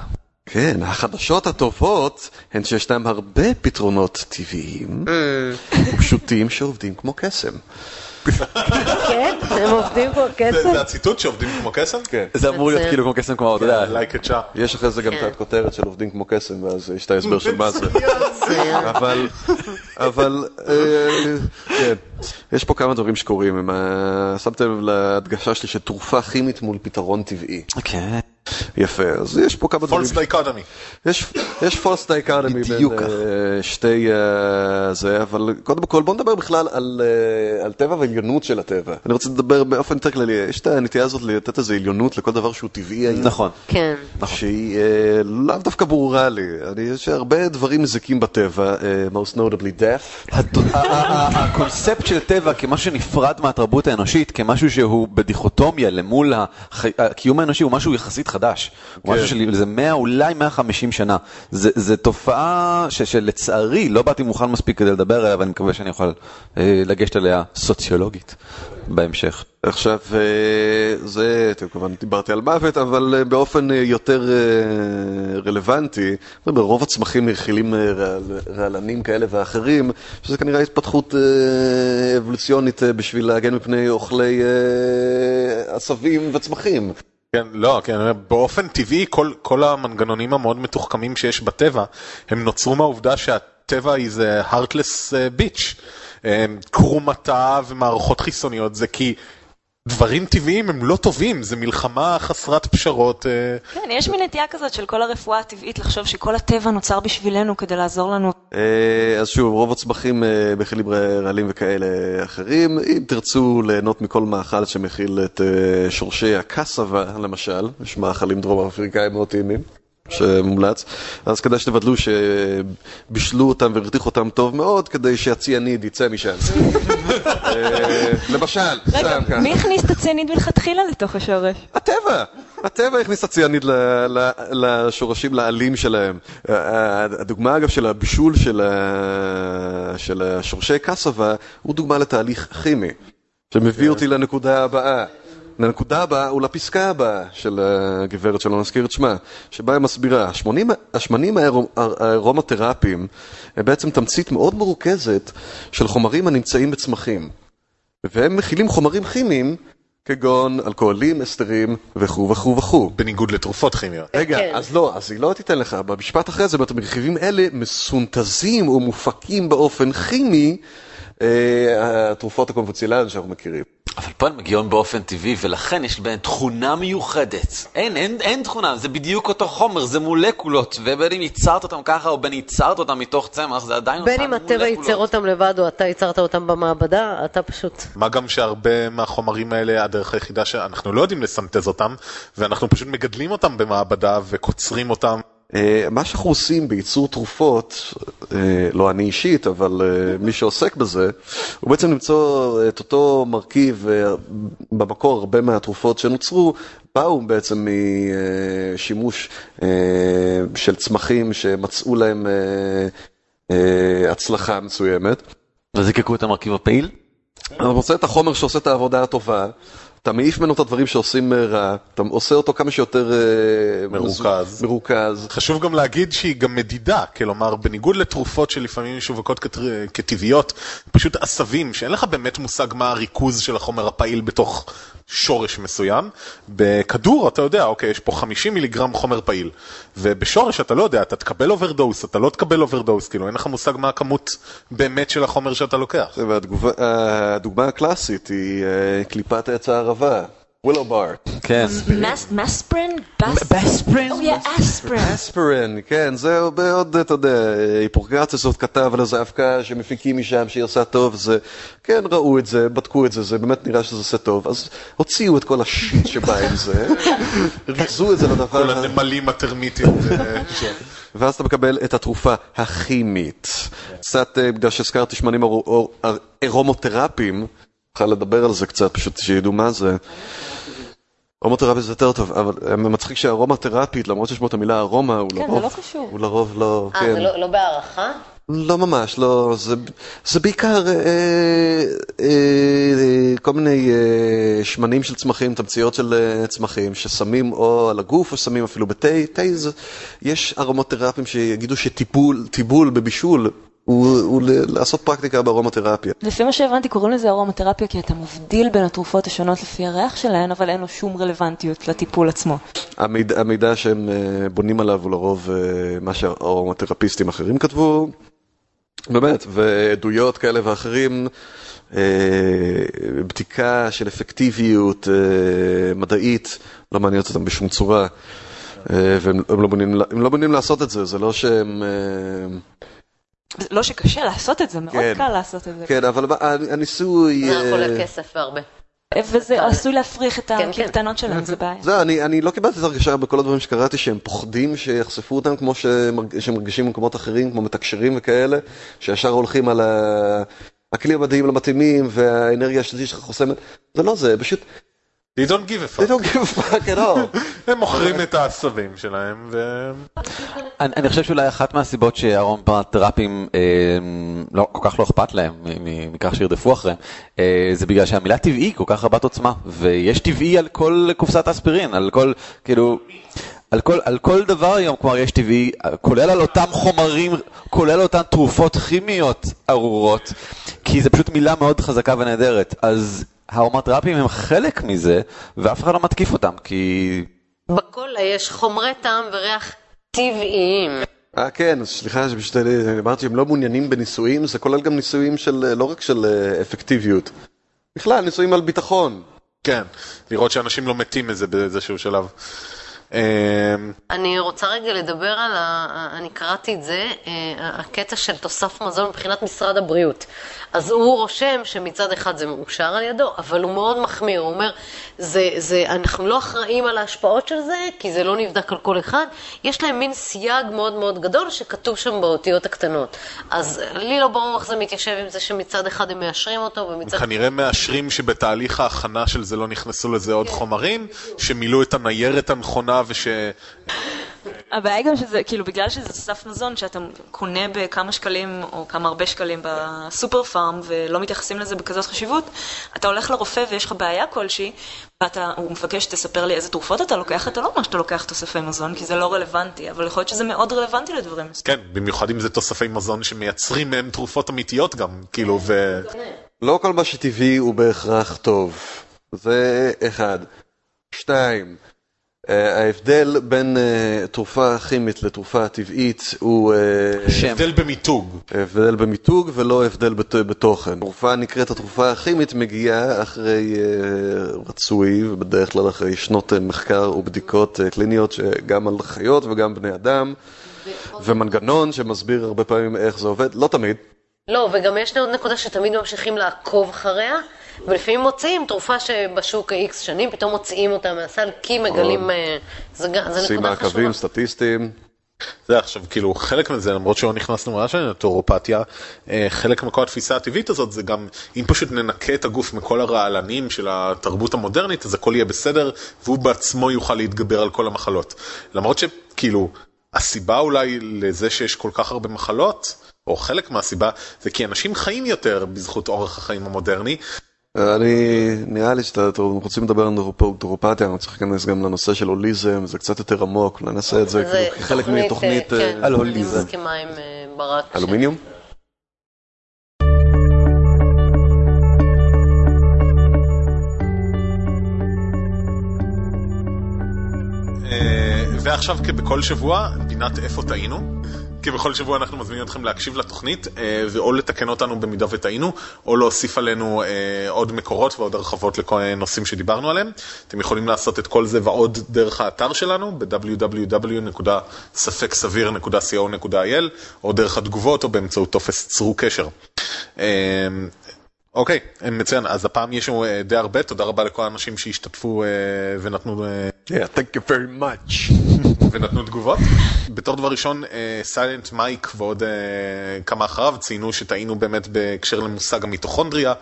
כן, החדשות הטובות הן שישנם הרבה פתרונות טבעיים ופשוטים שעובדים כמו קסם. כן, הם עובדים זה כסף. זה הציטוט שעובדים כמו קסם? כן. זה אמור להיות. כאילו כמו קסם כמו, אתה יודע. לייק את שעה. יש אחרי זה גם כן. את הכותרת של עובדים כמו קסם, ואז יש את ההסבר של מה זה. אבל, אבל, אה, כן, יש פה כמה דברים שקורים. אה, שמתם לב להדגשה שלי שתרופה כימית מול פתרון טבעי. כן. יפה, אז יש פה כמה דברים. פולס דייקודמי. יש, יש פולס דייקרדמי בין. אה, שתי uh, זה, אבל קודם כל בוא נדבר בכלל על, uh, על טבע ועליונות של הטבע. אני רוצה לדבר באופן יותר כללי, יש את הנטייה הזאת לתת איזו עליונות לכל דבר שהוא טבעי. נכון. כן. שהיא אה, לאו דווקא ברורה לי. אני, יש הרבה דברים מזיקים בטבע, אה, most notably death. הקונספט של טבע כמשהו שנפרד מהתרבות האנושית, כמשהו שהוא בדיכוטומיה למול הקיום האנושי, הוא משהו יחסית חדש. הוא משהו של זה 100, אולי 150 שנה. זה זה תופעה ש- שלצערי לא באתי מוכן מספיק כדי לדבר עליה, ואני מקווה שאני אוכל אה, לגשת אליה סוציולוגית בהמשך. עכשיו, אה, זה, אתם כמובן דיברתי על מוות, אבל אה, באופן אה, יותר אה, רלוונטי, ברוב הצמחים מכילים אה, רעל- רעלנים כאלה ואחרים, שזה כנראה התפתחות אה, אבולוציונית אה, בשביל להגן מפני אוכלי אה, עשבים וצמחים. כן, לא, כן, באופן טבעי כל, כל המנגנונים המאוד מתוחכמים שיש בטבע, הם נוצרו מהעובדה שהטבע היא זה heartless uh, bitch. קרומתה ומערכות חיסוניות זה כי דברים טבעיים הם לא טובים, זה מלחמה חסרת פשרות. אה, כן, יש מין נטייה כזאת של כל הרפואה הטבעית לחשוב שכל הטבע נוצר בשבילנו כדי לעזור לנו. אה, אז שוב, רוב הצמחים אה, מכילים רעלים וכאלה אחרים. אם תרצו ליהנות מכל מאכל שמכיל את שורשי הקסבה, למשל, יש מאכלים דרום אפריקאים מאוד טעימים. שמומלץ, אז כדאי שתוודלו שבישלו אותם והרתיחו אותם טוב מאוד כדי שהציאניד יצא משם. אה, למשל, רגע, סתם ככה. מי הכניס את הציאניד מלכתחילה לתוך השורש? הטבע, הטבע הכניס את ל- לשורשים, לעלים שלהם. הדוגמה אגב של הבישול של ה- של השורשי קסבה הוא דוגמה לתהליך כימי, שמביא אותי לנקודה הבאה. לנקודה הבאה ולפסקה הבאה של הגברת שלא נזכיר את שמה, שבה היא מסבירה, השמנים האירו- האירומותרפיים הם בעצם תמצית מאוד מרוכזת של חומרים הנמצאים בצמחים. והם מכילים חומרים כימיים כגון אלכוהולים, אסטרים וכו' וכו' וכו'. בניגוד לתרופות כימיות. רגע, כן. אז לא, אז היא לא תיתן לך. במשפט אחרי זה, זאת אומרת, רכיבים אלה מסונתזים או מופקים באופן כימי, אה, התרופות הקונבנציונליות שאנחנו מכירים. אבל פה הן מגיעות באופן טבעי, ולכן יש בהן תכונה מיוחדת. אין, אין, אין תכונה, זה בדיוק אותו חומר, זה מולקולות, ובין אם ייצרת אותם ככה, או בין ייצרת אותם מתוך צמח, זה עדיין בין אותן אם הטבע מולקולות. ייצר אותם לבד או אתה ייצרת אותם במעבדה, אתה פשוט... מה גם שהרבה מהחומרים האלה, הדרך היחידה שאנחנו לא יודעים לסנטז אותם, ואנחנו פשוט מגדלים אותם במעבדה וקוצרים אותם. אה, מה שאנחנו עושים בייצור תרופות, אה, לא אני אישית, אבל אה, מי שעוסק בזה, הוא בעצם למצוא את אותו מרכיב, במקור הרבה מהתרופות שנוצרו, באו בעצם משימוש של צמחים שמצאו להם הצלחה מסוימת. וזיקקו את המרכיב הפעיל? אתה מוצא את החומר שעושה את העבודה הטובה, אתה מעיף ממנו את הדברים שעושים אה, רע, אתה עושה אותו כמה שיותר אה, מרוכז. מרוכז. חשוב גם להגיד שהיא גם מדידה, כלומר בניגוד לתרופות שלפעמים משווקות כטבעיות, פשוט עשבים, שאין לך באמת מושג מה הריכוז של החומר הפעיל בתוך שורש מסוים. בכדור אתה יודע, אוקיי, יש פה 50 מיליגרם חומר פעיל, ובשורש אתה לא יודע, אתה תקבל overdose, אתה לא תקבל overdose, כאילו אין לך מושג מה הכמות באמת של החומר שאתה לוקח. והדוגמה הקלאסית היא אה, קליפת עץ הערבה, willow bark. כן. אספירין? אספירין? אספירין. אספירין, כן, זה עוד, אתה יודע, היפוקרטס הזאת כתב על איזה אבקה שמפיקים משם שהיא עושה טוב, זה, כן, ראו את זה, בדקו את זה, זה באמת נראה שזה עושה טוב, אז הוציאו את כל השיט שבא עם זה, ריכזו את זה לדבר כל. הנמלים הטרמיטיים. ש- ואז אתה מקבל את התרופה הכימית. קצת, אה, בגלל שהזכרתי שמנים ארו- נוכל לדבר על זה קצת, פשוט שידעו מה זה. ארומותרפיה זה יותר טוב, אבל אה, מצחיק שהארומתרפית, למרות שיש בו את המילה ארומה, הוא כן, זה לרוב, לא קשור. הוא לרוב לא, אה, כן. זה לא- לא בהערכה? לא ממש, לא, זה, זה בעיקר אה, אה, אה, כל מיני אה, שמנים של צמחים, תמציות של אה, צמחים, ששמים או על הגוף או שמים אפילו בתה, תה זה, יש ארומותרפים שיגידו שטיפול, טיבול בבישול הוא, לעשות פרקטיקה בארומותרפיה. לפי מה שהבנתי קוראים לזה ארומתרפיה כי אתה מבדיל בין התרופות השונות לפי הריח שלהן, אבל אין לו שום רלוונטיות לטיפול עצמו. המידע, שהם אה, בונים עליו הוא לרוב אה, מה שהארומותרפיסטים אחרים כתבו, באמת, ועדויות כאלה ואחרים, אה, בדיקה של אפקטיביות מדעית, לא מעניינת אותם בשום צורה, והם הם לא, לא מעוניינים לעשות את זה, זה לא שהם... אה, לא שקשה לעשות את זה, מאוד כן. קל לעשות את זה. כן, אבל הניסוי... זה רק עולה אה, כסף והרבה. וזה עשוי להפריך את כן, כן. הקטנות שלהם, זה בעיה. זהו, אני, אני לא קיבלתי את הרגשה בכל הדברים שקראתי שהם פוחדים שיחשפו אותם כמו שמרג- שמרגישים במקומות אחרים, כמו מתקשרים וכאלה, שישר הולכים על. הכלי המדעיים לא מתאימים והאנרגיה השלילית שלך חוסמת. זה לא זה, פשוט, They don't give a they fuck. don't give a fuck at all. הם מוכרים את העשבים שלהם, ו... אני, אני חושב שאולי אחת מהסיבות שהארומתרפים אה, לא, כל כך לא אכפת להם מכך שירדפו אחריהם, אה, זה בגלל שהמילה טבעי כל כך רבת עוצמה, ויש טבעי על כל קופסת אספירין, על כל, כאילו, על כל, על כל דבר היום כבר יש טבעי, כולל על אותם חומרים, כולל אותן תרופות כימיות ארורות, כי זה פשוט מילה מאוד חזקה ונהדרת. אז הארומתרפים הם חלק מזה, ואף אחד לא מתקיף אותם, כי... בקולה יש חומרי טעם וריח טבעיים. אה כן, אז סליחה שפשוט אמרתי שהם לא מעוניינים בניסויים, זה כולל גם ניסויים של, אה, לא רק של אה, אפקטיביות. בכלל, ניסויים על ביטחון. כן, לראות שאנשים לא מתים מזה באיזשהו שלב. אמ, אני רוצה רגע לדבר על ה... אני קראתי את זה, אה, הקטע של תוסף מזון מבחינת משרד הבריאות. אז הוא רושם שמצד אחד זה מאושר על ידו, אבל הוא מאוד מחמיר. הוא אומר, זה, זה, אנחנו לא אחראים על ההשפעות של זה, כי זה לא נבדק על כל אחד. יש להם מין סייג מאוד מאוד גדול שכתוב שם באותיות הקטנות. אז לי לא ברור איך זה מתיישב עם זה שמצד אחד הם מאשרים אותו, ומצד... כנראה מאשרים שבתהליך ההכנה של זה לא נכנסו לזה עוד חומרים, שמילאו את הניירת הנכונה וש... הבעיה היא גם שזה, כאילו, בגלל שזה תוסף מזון שאתה קונה בכמה שקלים או כמה הרבה שקלים בסופר פארם ולא מתייחסים לזה בכזאת חשיבות, אתה הולך לרופא ויש לך בעיה כלשהי, ואתה, הוא מבקש שתספר לי איזה תרופות אתה לוקח, אתה לא אומר שאתה לוקח תוספי מזון, כי זה לא רלוונטי, אבל יכול להיות שזה מאוד רלוונטי לדברים מסוימים. כן, במיוחד אם זה תוספי מזון שמייצרים מהם תרופות אמיתיות גם, כאילו, ו... לא כל מה שטבעי הוא בהכרח טוב. זה אחד. שתיים, ההבדל בין אה, תרופה כימית לתרופה טבעית הוא אה, שם. הבדל במיתוג. הבדל במיתוג ולא הבדל בת- בתוכן. תרופה נקראת התרופה הכימית מגיעה אחרי אה, רצוי, ובדרך כלל אחרי שנות אה, מחקר ובדיקות אה, קליניות שגם על חיות וגם בני אדם, ומנגנון שמסביר הרבה פעמים איך זה עובד, לא תמיד. לא, וגם יש עוד נקודה שתמיד ממשיכים לעקוב אחריה, ולפעמים מוצאים תרופה שבשוק ה-X שנים, פתאום מוציאים אותה מהסל, כי מגלים... אה, זה עושים נקודה חשובה. מעקבים סטטיסטיים. זה עכשיו כאילו חלק מזה למרות שלא נכנסנו ממש לנטורופתיה אה, חלק מכל התפיסה הטבעית הזאת זה גם אם פשוט ננקה את הגוף מכל הרעלנים של התרבות המודרנית אז הכל יהיה בסדר והוא בעצמו יוכל להתגבר על כל המחלות למרות שכאילו הסיבה אולי לזה שיש כל כך הרבה מחלות או חלק מהסיבה זה כי אנשים חיים יותר בזכות אורח החיים המודרני אני, נראה לי שאתם רוצים לדבר על נטורופתיה, אני צריך להיכנס גם לנושא של הוליזם, זה קצת יותר עמוק, ננסה את זה כאילו כחלק תוכנית, מתוכנית אה, אה, כן, על אני הוליזם. מסכימה עם אה, ברק. אלומיניום. ועכשיו כבכל שבוע, פינת איפה טעינו. כבכל שבוע אנחנו מזמינים אתכם להקשיב לתוכנית, אה, ואו לתקן אותנו במידה וטעינו, או להוסיף עלינו אה, עוד מקורות ועוד הרחבות לכל נושאים שדיברנו עליהם. אתם יכולים לעשות את כל זה ועוד דרך האתר שלנו, ב-www.ספקסביר.co.il, או דרך התגובות, או באמצעות טופס צרו קשר. אוקיי, מצוין, אז הפעם יש לנו אה, די הרבה, תודה רבה לכל האנשים שהשתתפו אה, ונתנו... אה, Yeah, thank you very much. ונתנו תגובות. בתור דבר ראשון, סיילנט מייק ועוד כמה אחריו ציינו שטעינו באמת בהקשר למושג המיטוכונדריה,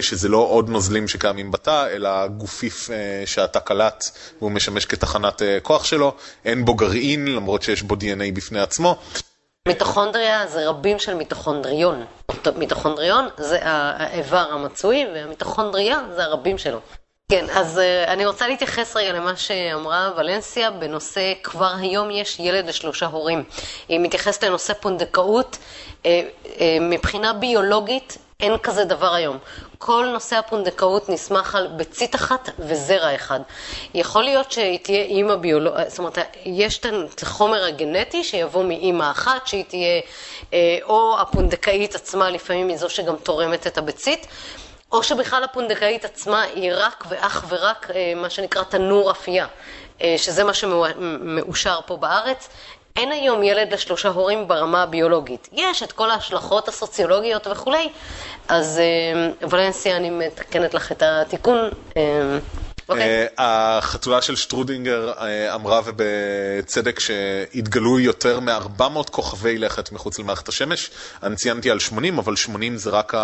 שזה לא עוד נוזלים שקיימים בתא, אלא גופיף שהתא קלט והוא משמש כתחנת כוח שלו, אין בו גרעין למרות שיש בו DNA בפני עצמו. מיטוכונדריה זה רבים של מיטוכונדריון. מיטוכונדריון זה האיבר המצוי, והמיטוכונדריה זה הרבים שלו. כן, אז uh, אני רוצה להתייחס רגע למה שאמרה ולנסיה בנושא, כבר היום יש ילד לשלושה הורים. היא מתייחסת לנושא פונדקאות, uh, uh, מבחינה ביולוגית אין כזה דבר היום. כל נושא הפונדקאות נסמך על ביצית אחת וזרע אחד. יכול להיות שהיא תהיה אימא ביולוגית, זאת אומרת, יש את החומר הגנטי שיבוא מאימא אחת, שהיא תהיה, או הפונדקאית עצמה לפעמים היא זו שגם תורמת את הביצית. או שבכלל הפונדקאית עצמה היא רק ואך ורק מה שנקרא תנור אפייה, שזה מה שמאושר פה בארץ. אין היום ילד לשלושה הורים ברמה הביולוגית. יש את כל ההשלכות הסוציולוגיות וכולי, אז ולנסיה, אני מתקנת לך את התיקון. אוקיי. החתולה של שטרודינגר אמרה ובצדק שהתגלו יותר מ-400 כוכבי לכת מחוץ למערכת השמש. אני ציינתי על 80, אבל 80 זה רק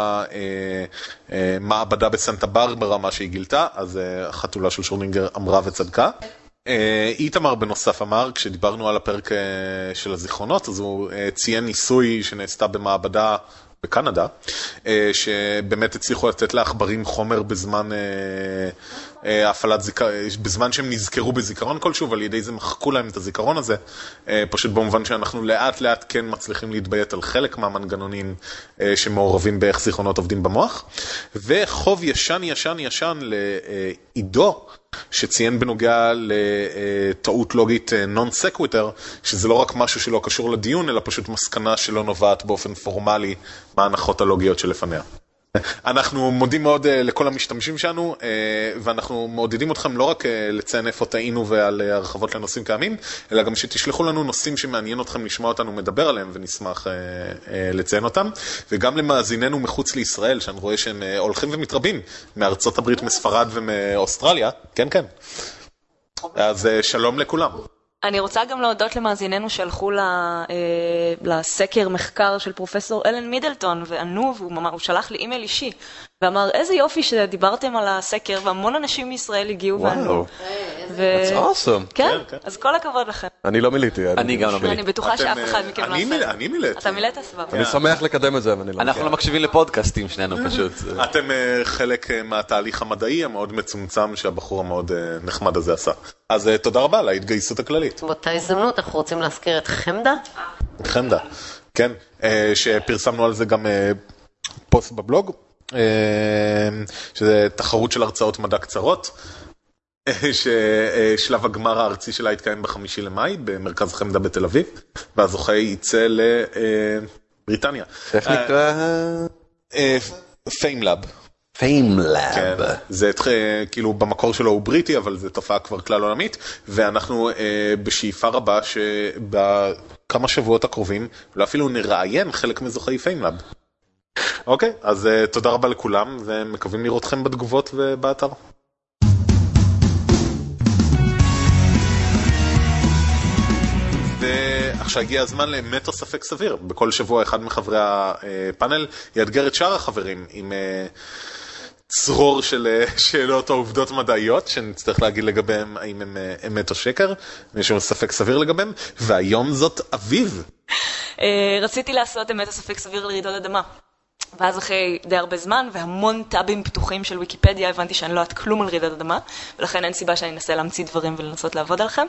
המעבדה בסנטה ברברה מה שהיא גילתה, אז החתולה של שטרודינגר אמרה וצדקה. איתמר בנוסף אמר, כשדיברנו על הפרק של הזיכרונות, אז הוא ציין ניסוי שנעשתה במעבדה בקנדה, שבאמת הצליחו לתת לעכברים חומר בזמן הפעלת זיכרון, בזמן שהם נזכרו בזיכרון כלשהו, ועל ידי זה מחקו להם את הזיכרון הזה, פשוט במובן שאנחנו לאט לאט כן מצליחים להתביית על חלק מהמנגנונים שמעורבים באיך זיכרונות עובדים במוח. וחוב ישן ישן ישן לעידו, שציין בנוגע לטעות לוגית נון סקוויטר, שזה לא רק משהו שלא קשור לדיון, אלא פשוט מסקנה שלא נובעת באופן פורמלי מההנחות הלוגיות שלפניה. אנחנו מודים מאוד לכל המשתמשים שלנו, ואנחנו מעודדים אתכם לא רק לציין איפה טעינו ועל הרחבות לנושאים קיימים, אלא גם שתשלחו לנו נושאים שמעניין אתכם לשמוע אותנו מדבר עליהם, ונשמח לציין אותם. וגם למאזיננו מחוץ לישראל, שאני רואה שהם הולכים ומתרבים, מארצות הברית, מספרד ומאוסטרליה, כן כן. אז שלום לכולם. אני רוצה גם להודות למאזיננו שהלכו לסקר מחקר של פרופסור אלן מידלטון וענו, והוא שלח לי אימייל אישי ואמר איזה יופי שדיברתם על הסקר והמון אנשים מישראל הגיעו וענו. That's awesome. כן, אז כל הכבוד לכם. אני לא מילאתי. אני גם לא מילאתי. אני בטוחה שאף אחד מכם לא עשה. אני מילאתי. אתה מילאת סבבה. אני שמח לקדם את זה, אבל אני לא... אנחנו לא מקשיבים לפודקאסטים שנינו פשוט. אתם חלק מהתהליך המדעי המאוד מצומצם שהבחור המאוד נחמד הזה עשה. אז תודה רבה על ההתגייסות הכללית. באותה הזדמנות אנחנו רוצים להזכיר את חמדה. חמדה, כן, שפרסמנו על זה גם פוסט בבלוג, שזה תחרות של הרצאות מדע קצרות. ששלב הגמר הארצי שלה יתקיים בחמישי למאי במרכז חמדה בתל אביב, והזוכה יצא לבריטניה. איך נקרא? FameLab. FameLab. כן, זה כאילו במקור שלו הוא בריטי, אבל זו תופעה כבר כלל עולמית, ואנחנו בשאיפה רבה שבכמה שבועות הקרובים, אולי אפילו נראיין חלק מזוכי FameLab. אוקיי, אז תודה רבה לכולם, ומקווים לראות אתכם בתגובות ובאתר. עכשיו הגיע הזמן או ספק סביר. בכל שבוע אחד מחברי הפאנל יאתגר את שאר החברים עם צרור של שאלות או עובדות מדעיות, שנצטרך להגיד לגביהם האם הם אמת או שקר, יש לנו ספק סביר לגביהם, והיום זאת אביב. רציתי לעשות אמת או ספק סביר לרעידות אדמה. ואז אחרי די הרבה זמן והמון טאבים פתוחים של ויקיפדיה הבנתי שאני לא יודעת כלום על רעידת אדמה ולכן אין סיבה שאני אנסה להמציא דברים ולנסות לעבוד עליכם.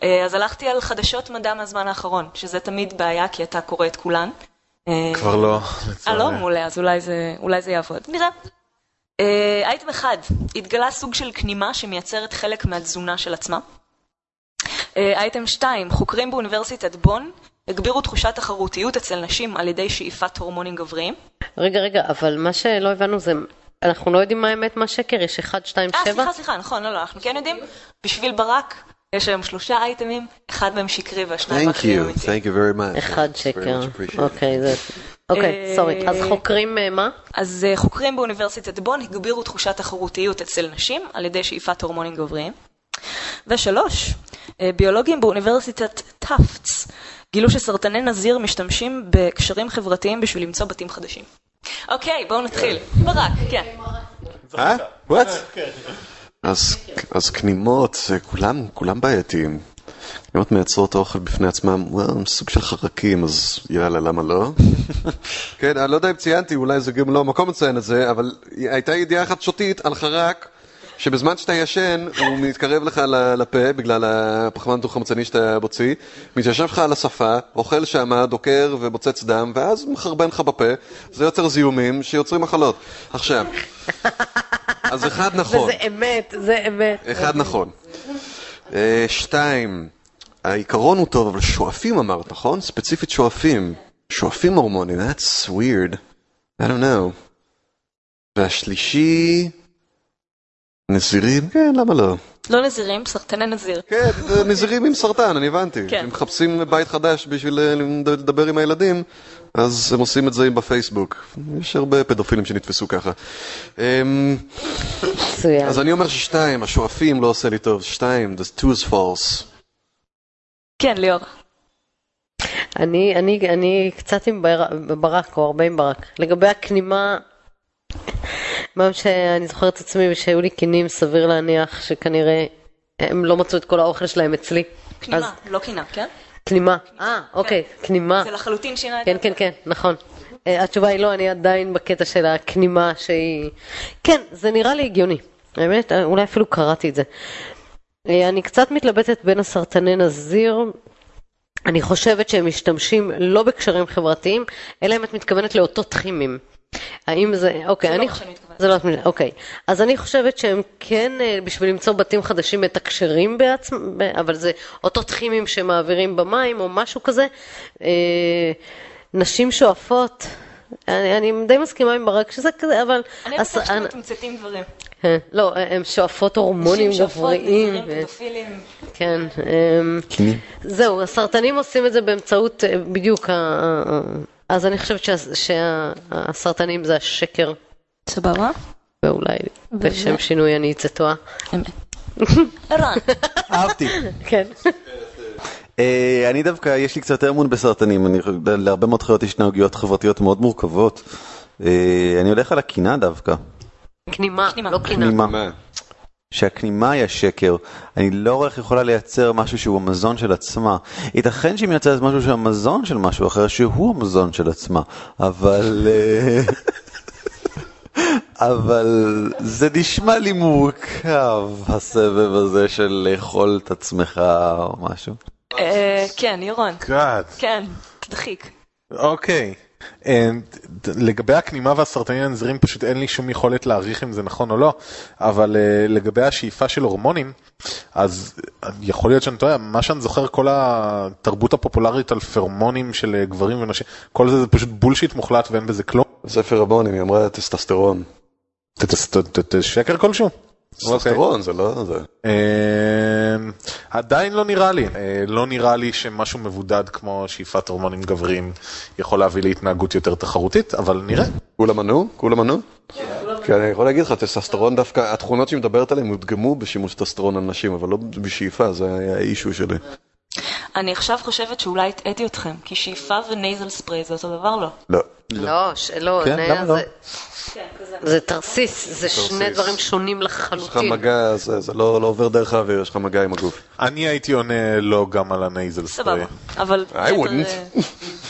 אז הלכתי על חדשות מדע מהזמן האחרון, שזה תמיד בעיה כי אתה קורא את כולן. כבר לא, אה לא? מעולה, אז אולי זה, אולי זה יעבוד. נראה. אייטם אחד, התגלה סוג של כנימה שמייצרת חלק מהתזונה של עצמה. אייטם שתיים, חוקרים באוניברסיטת בון הגבירו תחושת תחרותיות אצל נשים על ידי שאיפת הורמונים גבריים. רגע, רגע, אבל מה שלא הבנו זה, אנחנו לא יודעים מה האמת, מה שקר, יש 1, 2, 7? אה, סליחה, סליחה, נכון, לא, לא, אנחנו כן יודעים. בשביל ברק יש היום שלושה אייטמים, אחד מהם שקרי והשניים האחרים אמיתיים. Thank you, thank you very much. אחד שקר, אוקיי, זה... אוקיי, סורי, אז חוקרים מה? אז חוקרים באוניברסיטת בון הגבירו תחושת תחרותיות אצל נשים על ידי שאיפת הורמונים גבריים. ושלוש, אה, ביולוגים באוניברסיטת טאפטס גילו שסרטני נזיר משתמשים בקשרים חברתיים בשביל למצוא בתים חדשים. אוקיי, בואו נתחיל. ברק, כן. אה? וואט? אז, אז כנימות, זה כולם, כולם בעייתיים. כנימות מייצרות אוכל בפני עצמם, וואו, סוג של חרקים, אז יאללה, למה לא? כן, אני לא יודע אם ציינתי, אולי זה גם לא המקום לציין את זה, אבל הייתה ידיעה אחת שוטית על חרק, שבזמן שאתה ישן, הוא מתקרב לך לפה, בגלל הפחמן דו-חמצני שאתה מוציא, מתיישב לך על השפה, אוכל שמה, דוקר ומוצץ דם, ואז מחרבן לך בפה, זה יוצר זיהומים שיוצרים מחלות. עכשיו, אז אחד נכון. וזה אמת, זה אמת. אחד נכון. אה, שתיים, העיקרון הוא טוב, אבל שואפים אמרת, נכון? ספציפית שואפים. שואפים הורמונים, that's weird. I don't know. והשלישי... נזירים? כן, למה לא? לא נזירים, סרטני נזיר. כן, נזירים עם סרטן, אני הבנתי. כן. הם מחפשים בית חדש בשביל אה, לדבר עם הילדים, אז הם עושים את זה בפייסבוק. יש הרבה פדופילים שנתפסו ככה. אמ, מצוין. אז אני אומר ששתיים, השואפים לא עושה לי טוב. שתיים, the two is false. כן, ליאור. אני, אני, אני קצת עם בר, ברק, או הרבה עם ברק. לגבי הכנימה, מה שאני זוכרת את עצמי שהיו לי קינים, סביר להניח שכנראה הם לא מצאו את כל האוכל שלהם אצלי. כנימה, לא קינה, כן? כנימה. אה, אוקיי, כנימה. זה לחלוטין שינה את כן, כן, כן, נכון. אה, התשובה היא לא, אני עדיין בקטע של הכנימה שהיא... כן, זה נראה לי הגיוני. האמת, אה, אולי אפילו קראתי את זה. אה, אני קצת מתלבטת בין הסרטני נזיר. אני חושבת שהם משתמשים לא בקשרים חברתיים, אלא אם את מתכוונת לאותות כימיים. האם זה, אוקיי, זה לא אני, מה שאני מתכוונת. זה לא, מה שאני- אוקיי, אז אני חושבת שהם כן, אה, בשביל למצוא בתים חדשים מתקשרים בעצמם, אבל זה אותות כימיים שמעבירים במים או משהו כזה. אה, נשים שואפות, אני, אני די מסכימה עם ברק שזה כזה, אבל... אני רוצה שאתם אני- מתמצתים דברים. כן, לא, הן שואפות הורמונים נשים שואפות, גבריים. נזירים, ו- פדופילים. כן. זהו, הסרטנים עושים את זה באמצעות, אה, בדיוק, אז אני חושבת שה- שהסרטנים זה השקר, סבבה? ואולי בשם שינוי אני אצא טועה. אהבתי. כן. אה, אני דווקא, יש לי קצת יותר אמון בסרטנים, אני, להרבה מאוד חיות יש התנהגויות חברתיות מאוד מורכבות. אה, אני הולך על הקינה דווקא. כנימה, כנימה. לא קינה. כנימה. מה? שהכנימה היא השקר. אני לא רואה איך היא יכולה לייצר משהו שהוא המזון של עצמה. ייתכן שהיא מייצרת משהו שהוא המזון של משהו אחר, שהוא המזון של עצמה. אבל... אה, אבל זה נשמע לי מורכב, הסבב הזה של לאכול את עצמך או משהו. אה, כן, ירון. כן, תדחיק. אוקיי. לגבי הכנימה והסרטנים הנזירים פשוט אין לי שום יכולת להעריך אם זה נכון או לא, אבל אה, לגבי השאיפה של הורמונים, אז אה, יכול להיות שאני טועה, מה שאני זוכר כל התרבות הפופולרית על פרומונים של אה, גברים ונשים, כל זה זה פשוט bullshit מוחלט ואין בזה כלום. זה פרומונים, היא אמרה טסטוסטרון. שקר כלשהו. טסטוסטרון זה לא זה. אה, עדיין לא נראה לי, אה, לא נראה לי שמשהו מבודד כמו שאיפת הורמונים גבריים יכול להביא להתנהגות יותר תחרותית, אבל נראה. כולם ענו? כולם ענו? כן, אני יכול להגיד לך, טסטוסטרון דווקא, התכונות שהיא מדברת עליהן הודגמו בשימוש טסטוסטרון על נשים, אבל לא בשאיפה, זה היה ה issue שלי. אני עכשיו חושבת שאולי הטעיתי אתכם, כי שאיפה ונייזל ספרי זה אותו דבר לא. לא. לא, ש- לא, כן, למה לא? זה- תרסיס, זה שני. דברים שונים יש לך לחלוטין. מגע, זה לא לא עובר דרך האוויר, יש לך מגע עם הגוף. אני הייתי עונה לא גם על הנייזל ספרי. סבבה. אבל... I יתר, wouldn't. אה,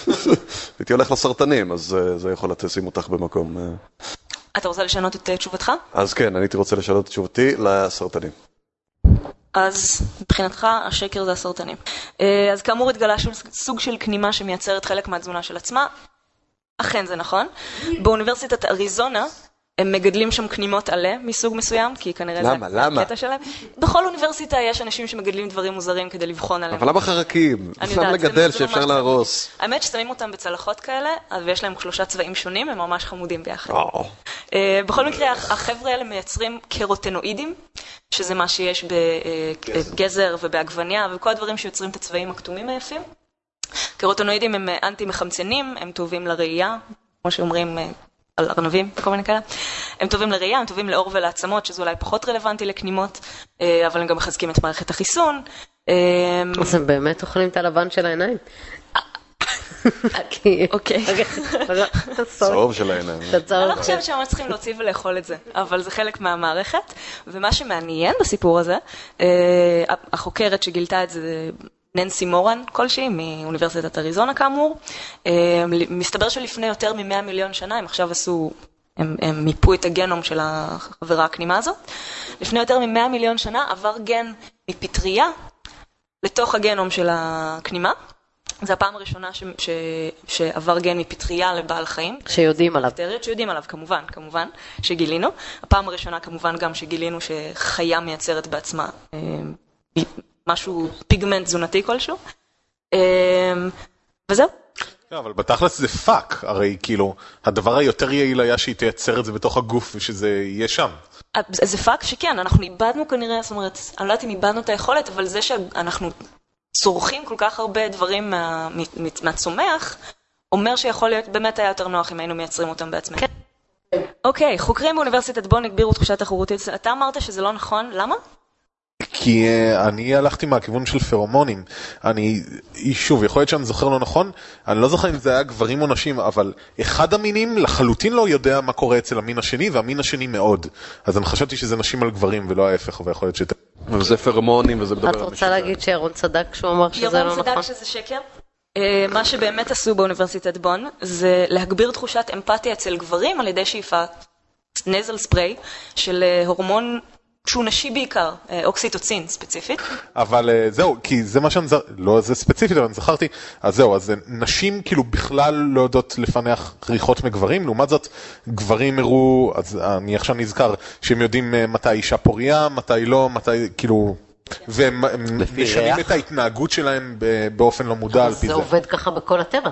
הייתי הולך לסרטנים, אז אה, זה יכול לשים אותך במקום. אה. אתה רוצה לשנות את תשובתך? אז כן, אני הייתי רוצה לשנות את תשובתי לסרטנים. אז מבחינתך השקר זה הסרטנים. אה, אז כאמור התגלה סוג של כנימה שמייצרת חלק מהתזונה של עצמה. אכן זה נכון. באוניברסיטת אריזונה הם מגדלים שם כנימות עלה מסוג מסוים, כי כנראה למה? זה למה? הקטע שלהם. בכל אוניברסיטה יש אנשים שמגדלים דברים מוזרים כדי לבחון עליהם. אבל למה חרקים? אני סתם יודעת, לגדל שאפשר ממש להרוס. האמת ששמים אותם בצלחות כאלה, ויש להם שלושה צבעים שונים, הם ממש חמודים ביחד. אה, בכל מקרה, הח- החבר'ה האלה מייצרים קרוטנואידים, שזה מה שיש בגזר ובעגבניה וכל הדברים שיוצרים את הצבעים הכתומים היפים. קרוטנואידים הם אה, אנטי מחמצנים, הם טובים לראייה, כמו שאומרים אה, על ארנבים וכל מיני כאלה. הם טובים לראייה, הם טובים לעור ולעצמות, שזה אולי פחות רלוונטי לכנימות, אה, אבל הם גם מחזקים את מערכת החיסון. אמ, אז הם באמת אוכלים את הלבן של העיניים. כי- אוקיי. צהוב של העיניים. אני. לא חושבת שממש צריכים להוציא ולאכול את זה, אבל זה חלק מהמערכת. ומה שמעניין בסיפור הזה, אה, החוקרת שגילתה את זה, ננסי מורן כלשהי, מאוניברסיטת אריזונה כאמור, אה, מסתבר שלפני יותר מ-100 מיליון שנה, הם עכשיו עשו, הם, הם מיפו את הגנום של החברה הכנימה הזאת, לפני יותר מ-100 מיליון שנה עבר גן מפטריה לתוך הגנום של הכנימה. זו הפעם הראשונה ש, ש, שעבר גן מפטריה לבעל חיים. שיודעים עליו. בקטריות שיודעים עליו, כמובן, כמובן, שגילינו. הפעם הראשונה, כמובן, גם שגילינו שחיה מייצרת בעצמה אה, משהו, פיגמנט תזונתי כלשהו. אה, וזהו. לא, אבל בתכלס זה פאק, הרי כאילו, הדבר היותר יעיל היה שהיא תייצר את זה בתוך הגוף ושזה יהיה שם. זה fact שכן, אנחנו איבדנו כנראה, זאת אומרת, אני לא יודעת אם איבדנו את היכולת, אבל זה שאנחנו צורכים כל כך הרבה דברים מה, מ- מ- מהצומח, אומר שיכול להיות, באמת היה יותר נוח אם היינו מייצרים אותם בעצמנו. כן. אוקיי, חוקרים באוניברסיטת בון הגבירו תחושת תחרותית. אתה אמרת שזה לא נכון, למה? כי uh, אני הלכתי מהכיוון של פרומונים. אני, שוב, יכול להיות שאני זוכר לא נכון, אני לא זוכר אם זה היה גברים או נשים, אבל אחד המינים לחלוטין לא יודע מה קורה אצל המין השני, והמין השני מאוד. אז אני חשבתי שזה נשים על גברים ולא ההפך, ויכול להיות ש... וזה פרומונים וזה מדבר את על רוצה מישהו להגיד שירון צדק כשהוא אמר שזה ירון לא צדק נכון? שזה שקר. אה, מה שבאמת עשו באוניברסיטת בון זה להגביר תחושת אמפתיה אצל גברים על ידי שאיפת נזל ספרי של אה, הורמון שהוא נשי בעיקר, אה, אוקסיטוצין ספציפית. אבל אה, זהו, כי זה מה שאני זכרתי, לא זה ספציפית, אבל אני זכרתי, אז זהו, אז נשים כאילו בכלל לא יודעות לפענח ריחות מגברים, לעומת זאת גברים הראו, אז אני עכשיו נזכר, שהם יודעים אה, מתי אישה פוריה, מתי לא, מתי, כאילו, והם משנים ריח? את ההתנהגות שלהם באופן לא מודע על פי זה זה. עובד ככה בכל הטבע.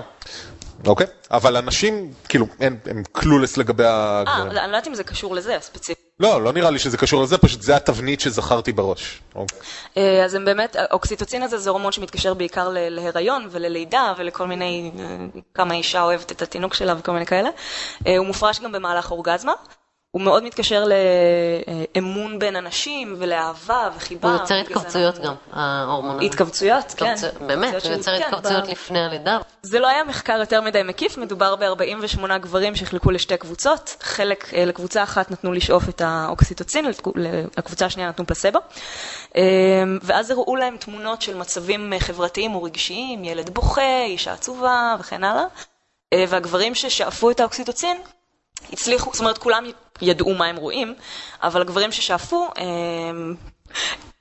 אוקיי, אבל אנשים, כאילו, אין- הם קלולס לגבי אה, הגברים. אני לא יודעת אם זה קשור לזה ספציפית. לא, לא נראה לי שזה קשור לזה, פשוט זה התבנית שזכרתי בראש. אוקיי. אה, אז הם באמת, האוקסיטוצין הזה זה הורמון שמתקשר בעיקר להיריון וללידה ולכל מיני, אה, כמה אישה אוהבת את התינוק שלה וכל מיני כאלה. אה, הוא מופרש גם במהלך אורגזמה. הוא מאוד מתקשר לאמון בין אנשים ולאהבה וחיבה. הוא יוצר התכווצויות גם, ההורמון הזה. התכווצויות, כן. באמת, הוא יוצר כן, התכווצויות לפני הלידה. זה לא היה מחקר יותר מדי מקיף, מדובר ב-48 גברים שחילקו לשתי קבוצות, חלק, אה, לקבוצה אחת נתנו לשאוף את האוקסיטוצין, לקבוצה השנייה נתנו פלסבו, אה, ואז הראו להם תמונות של מצבים אה, חברתיים ורגשיים, ילד בוכה, אישה עצובה וכן הלאה, אה, והגברים ששאפו את האוקסיטוצין, הצליחו, זאת אומרת כולם ידעו מה הם רואים, אבל הגברים ששאפו אה,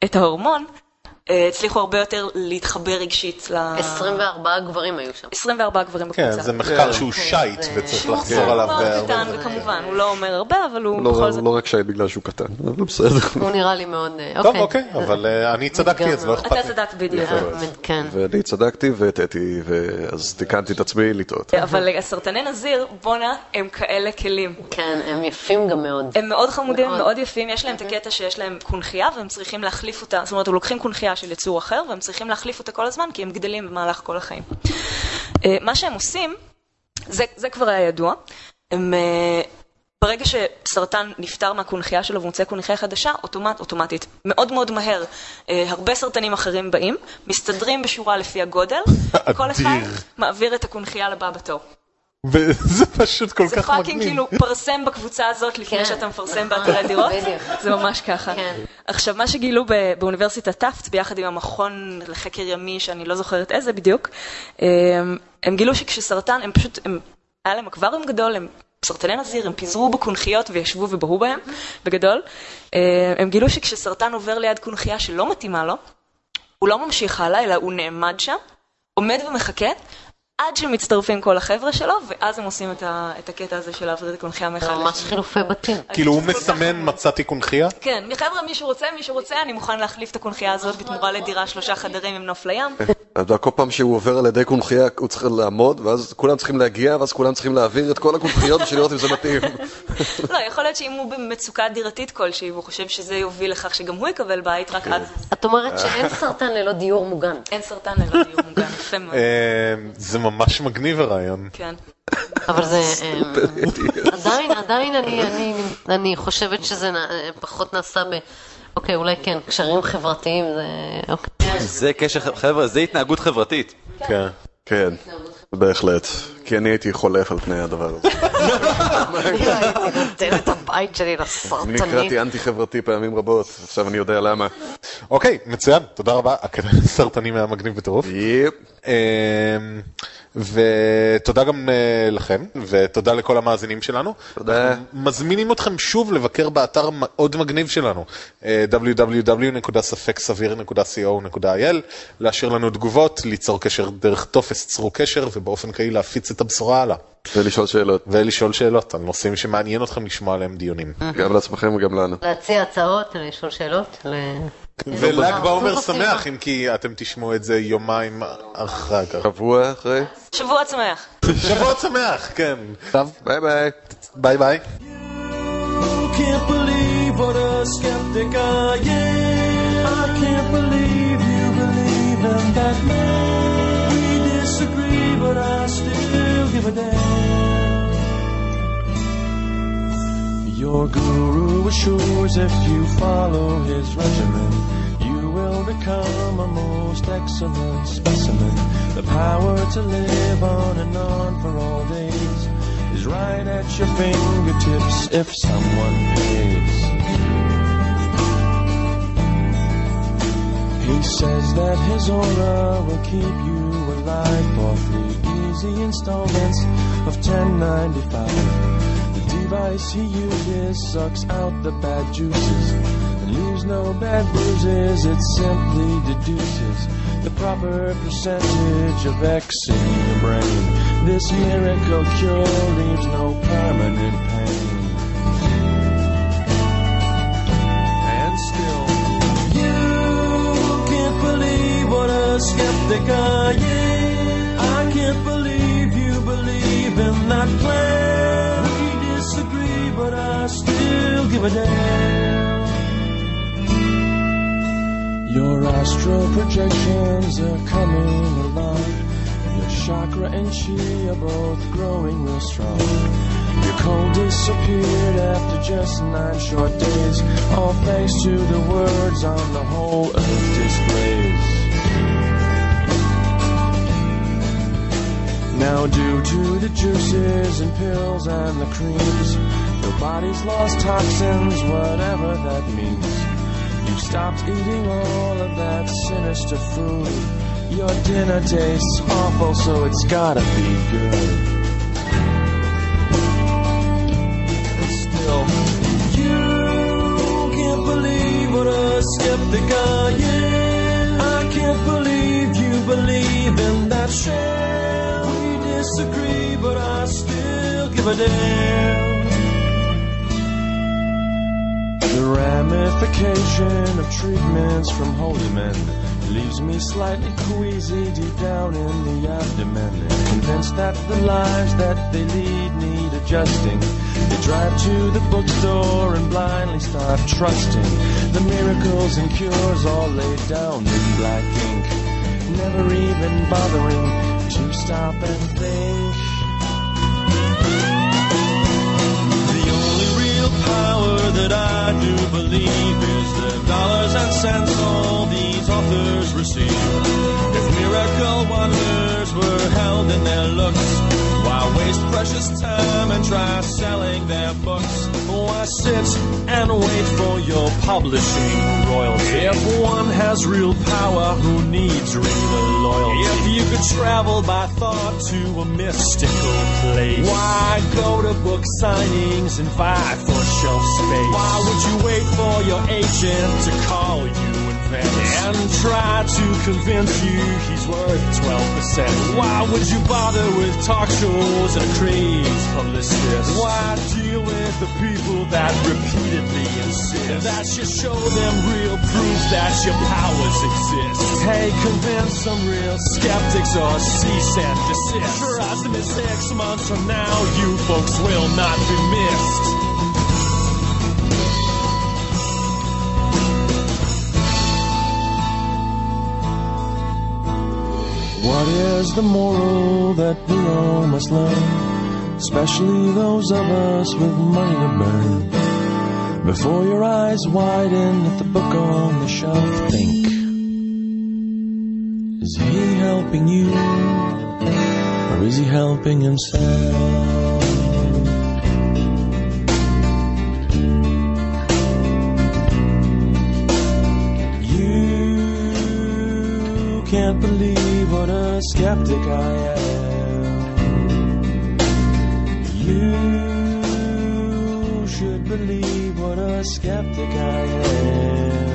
את ההורמון, הצליחו הרבה יותר להתחבר רגשית ל... 24 גברים היו שם. 24 גברים בקבוצה. כן, זה מחקר שהוא כן, שייט וצריך שהוא לחזור כן, עליו מאוד בהרבה קטן. וכמובן, הוא לא אומר הרבה, אבל הוא לא, בכל זאת... לא רק שי בגלל שהוא קטן, אבל בסדר. הוא נראה לי מאוד... אה, טוב, אוקיי, אבל אה, אני צדקתי, אז לא מאוד. אכפת אתה לי. צדקת בדיוק. אה, כן. ואני צדקתי והטעיתי, ואז תיקנתי את עצמי לטעות. אבל הסרטני נזיר, בואנה, הם כאלה כלים. כן, הם יפים גם מאוד. הם מאוד חמודים, מאוד. מאוד יפים, יש להם את הקטע שיש להם קונכייה והם צריכים להחליף אותה, זאת אומרת, הם לוקחים קונכייה של יצור אחר והם צריכים להחליף אותה כל הזמן כי הם גדלים במהלך כל החיים. אה, מה שהם עושים, זה, זה כבר היה ידוע, הם, אה, ברגע שסרטן נפטר מהקונכייה שלו ומוצא קונכייה חדשה, אוטומט, אוטומטית, מאוד מאוד מהר, אה, הרבה סרטנים אחרים באים, מסתדרים בשורה לפי הגודל, כל אחד. מעביר את הקונכייה לבא בתור. וזה פשוט כל זה כך fucking מגניב. כאילו פרסם בקבוצה הזאת לפני כן. שאתה מפרסם נכון, באתרי דירות, בדיוק. זה ממש ככה. כן. עכשיו, מה שגילו באוניברסיטת טאפטס, ביחד עם המכון לחקר ימי, שאני לא זוכרת איזה בדיוק, הם, הם גילו שכשסרטן, הם פשוט, הם, היה להם אקווריום גדול, הם סרטני נזיר, הם פיזרו בקונכיות וישבו ובהו בהם, בגדול. אה, הם גילו שכשסרטן עובר ליד קונכייה שלא מתאימה לו, הוא לא ממשיך הלאה, אלא הוא נעמד שם, עומד ומחכה, עד שמצטרפים כל החבר'ה שלו, ואז הם עושים את, ה, את הקטע הזה של להעביר את הקונכייה מאחד זה ממש לשני. חילופי בתים. כאילו הוא מסמן. מצאתי קונכייה? כן, חבר'ה, מישהו רוצה, מישהו רוצה, אני מוכן להחליף את הקונכייה הזאת בתמורה לדירה שלושה חדרים עם נוף לים. אתה יודע, כל פעם שהוא עובר על ידי קונכייה, הוא צריך לעמוד, ואז כולם צריכים להגיע, ואז כולם צריכים להעביר את כל הקונכיות בשביל לראות אם זה מתאים. לא, יכול להיות שאם הוא במצוקה דירתית כלשהי, והוא חושב שזה יוביל לכך שגם הוא יקבל בית, רק אז את אומרת שאין סרטן ללא דיור מוגן. אין סרטן ללא דיור מוגן, יפה מאוד. אה, ממש מגניב הרעיון. כן. אבל זה... אה, עדיין, עדיין אני, אני, אני חושבת שזה נע- פחות נעשה אוקיי, אולי כן, קשרים חברתיים זה... אוקיי. זה קשר, חבר'ה, זה התנהגות חברתית. כן. כן, בהחלט. כי אני הייתי חולף על פני הדבר הזה. הייתי נותן את הבית שלי אני לסרטנים. נקראתי אנטי חברתי פעמים רבות, עכשיו אני יודע למה. אוקיי, מצוין, תודה רבה. סרטנים היה מגניב בטירוף. אמ, ותודה גם אה, לכם, ותודה לכל המאזינים שלנו. תודה. מזמינים אתכם שוב לבקר באתר מאוד מגניב שלנו, אה, www.ספקסביר.co.il, להשאיר לנו תגובות, ליצור קשר דרך טופס צרו קשר, ובאופן כללי להפיץ את הבשורה הלאה. ולשאול שאלות, ולשאול שאלות על נושאים שמעניין אתכם לשמוע עליהם דיונים. גם לעצמכם וגם לנו. להציע הצעות, לשאול שאלות. ול"ג בעומר שמח, אם כי אתם תשמעו את זה יומיים אחר כך. שבוע אחרי, שבוע שמח. שבוע שמח, כן. טוב, ביי ביי. ביי ביי. can't believe what a skeptic I am. I can't believe you believe in that man. We disagree, but I still give a damn. Your guru assures if you follow his regimen, you will become a most excellent specimen. The power to live on and on for all days is right at your fingertips if someone pays. He says that his aura will keep you alive for three easy installments of 10.95. Device he uses sucks out the bad juices and leaves no bad bruises. It simply deduces the proper percentage of X in your brain. This miracle cure leaves no permanent pain. And still, you can't believe what a skeptic I am. I can't believe you believe in that plan. Disagree, but I still give a damn. Your astral projections are coming alive. Your chakra and chi are both growing real strong. Your cold disappeared after just nine short days, all thanks to the words on the whole earth displays. Now, due to the juices and pills and the creams, your body's lost toxins, whatever that means. You've stopped eating all of that sinister food. Your dinner tastes awful, so it's gotta be good. And still, you can't believe what a skeptic I am. I can't believe you believe in that sham. We disagree, but I still give a damn. The ramification of treatments from holy men leaves me slightly queasy deep down in the abdomen. Convinced that the lives that they lead need adjusting. They drive to the bookstore and blindly start trusting the miracles and cures all laid down in black ink. Never even bothering to stop and think. Power that I do believe is the dollars and cents all these authors receive. If miracle wonders were held in their looks, why waste precious time and try selling their books? Why sit and wait for your publishing royalty? If one has real power, who needs real loyalty? If you could travel by thought to a mystical place, why go to book signings and fight for shelf space? Why would you wait for your agent to call you and try to convince you he's worth 12%? Why would you bother with talk shows and craze publicists? Why deal with the people that repeatedly insist that you show them real proof that your powers exist? Hey, convince some real skeptics or cease and desist. Trust me, six months from now, you folks will not be missed. What is the moral that we all must learn? Especially those of us with money to burn. Before your eyes widen at the book on the shelf, think. Is he helping you? Or is he helping himself? Can't believe what a skeptic I am. You should believe what a skeptic I am.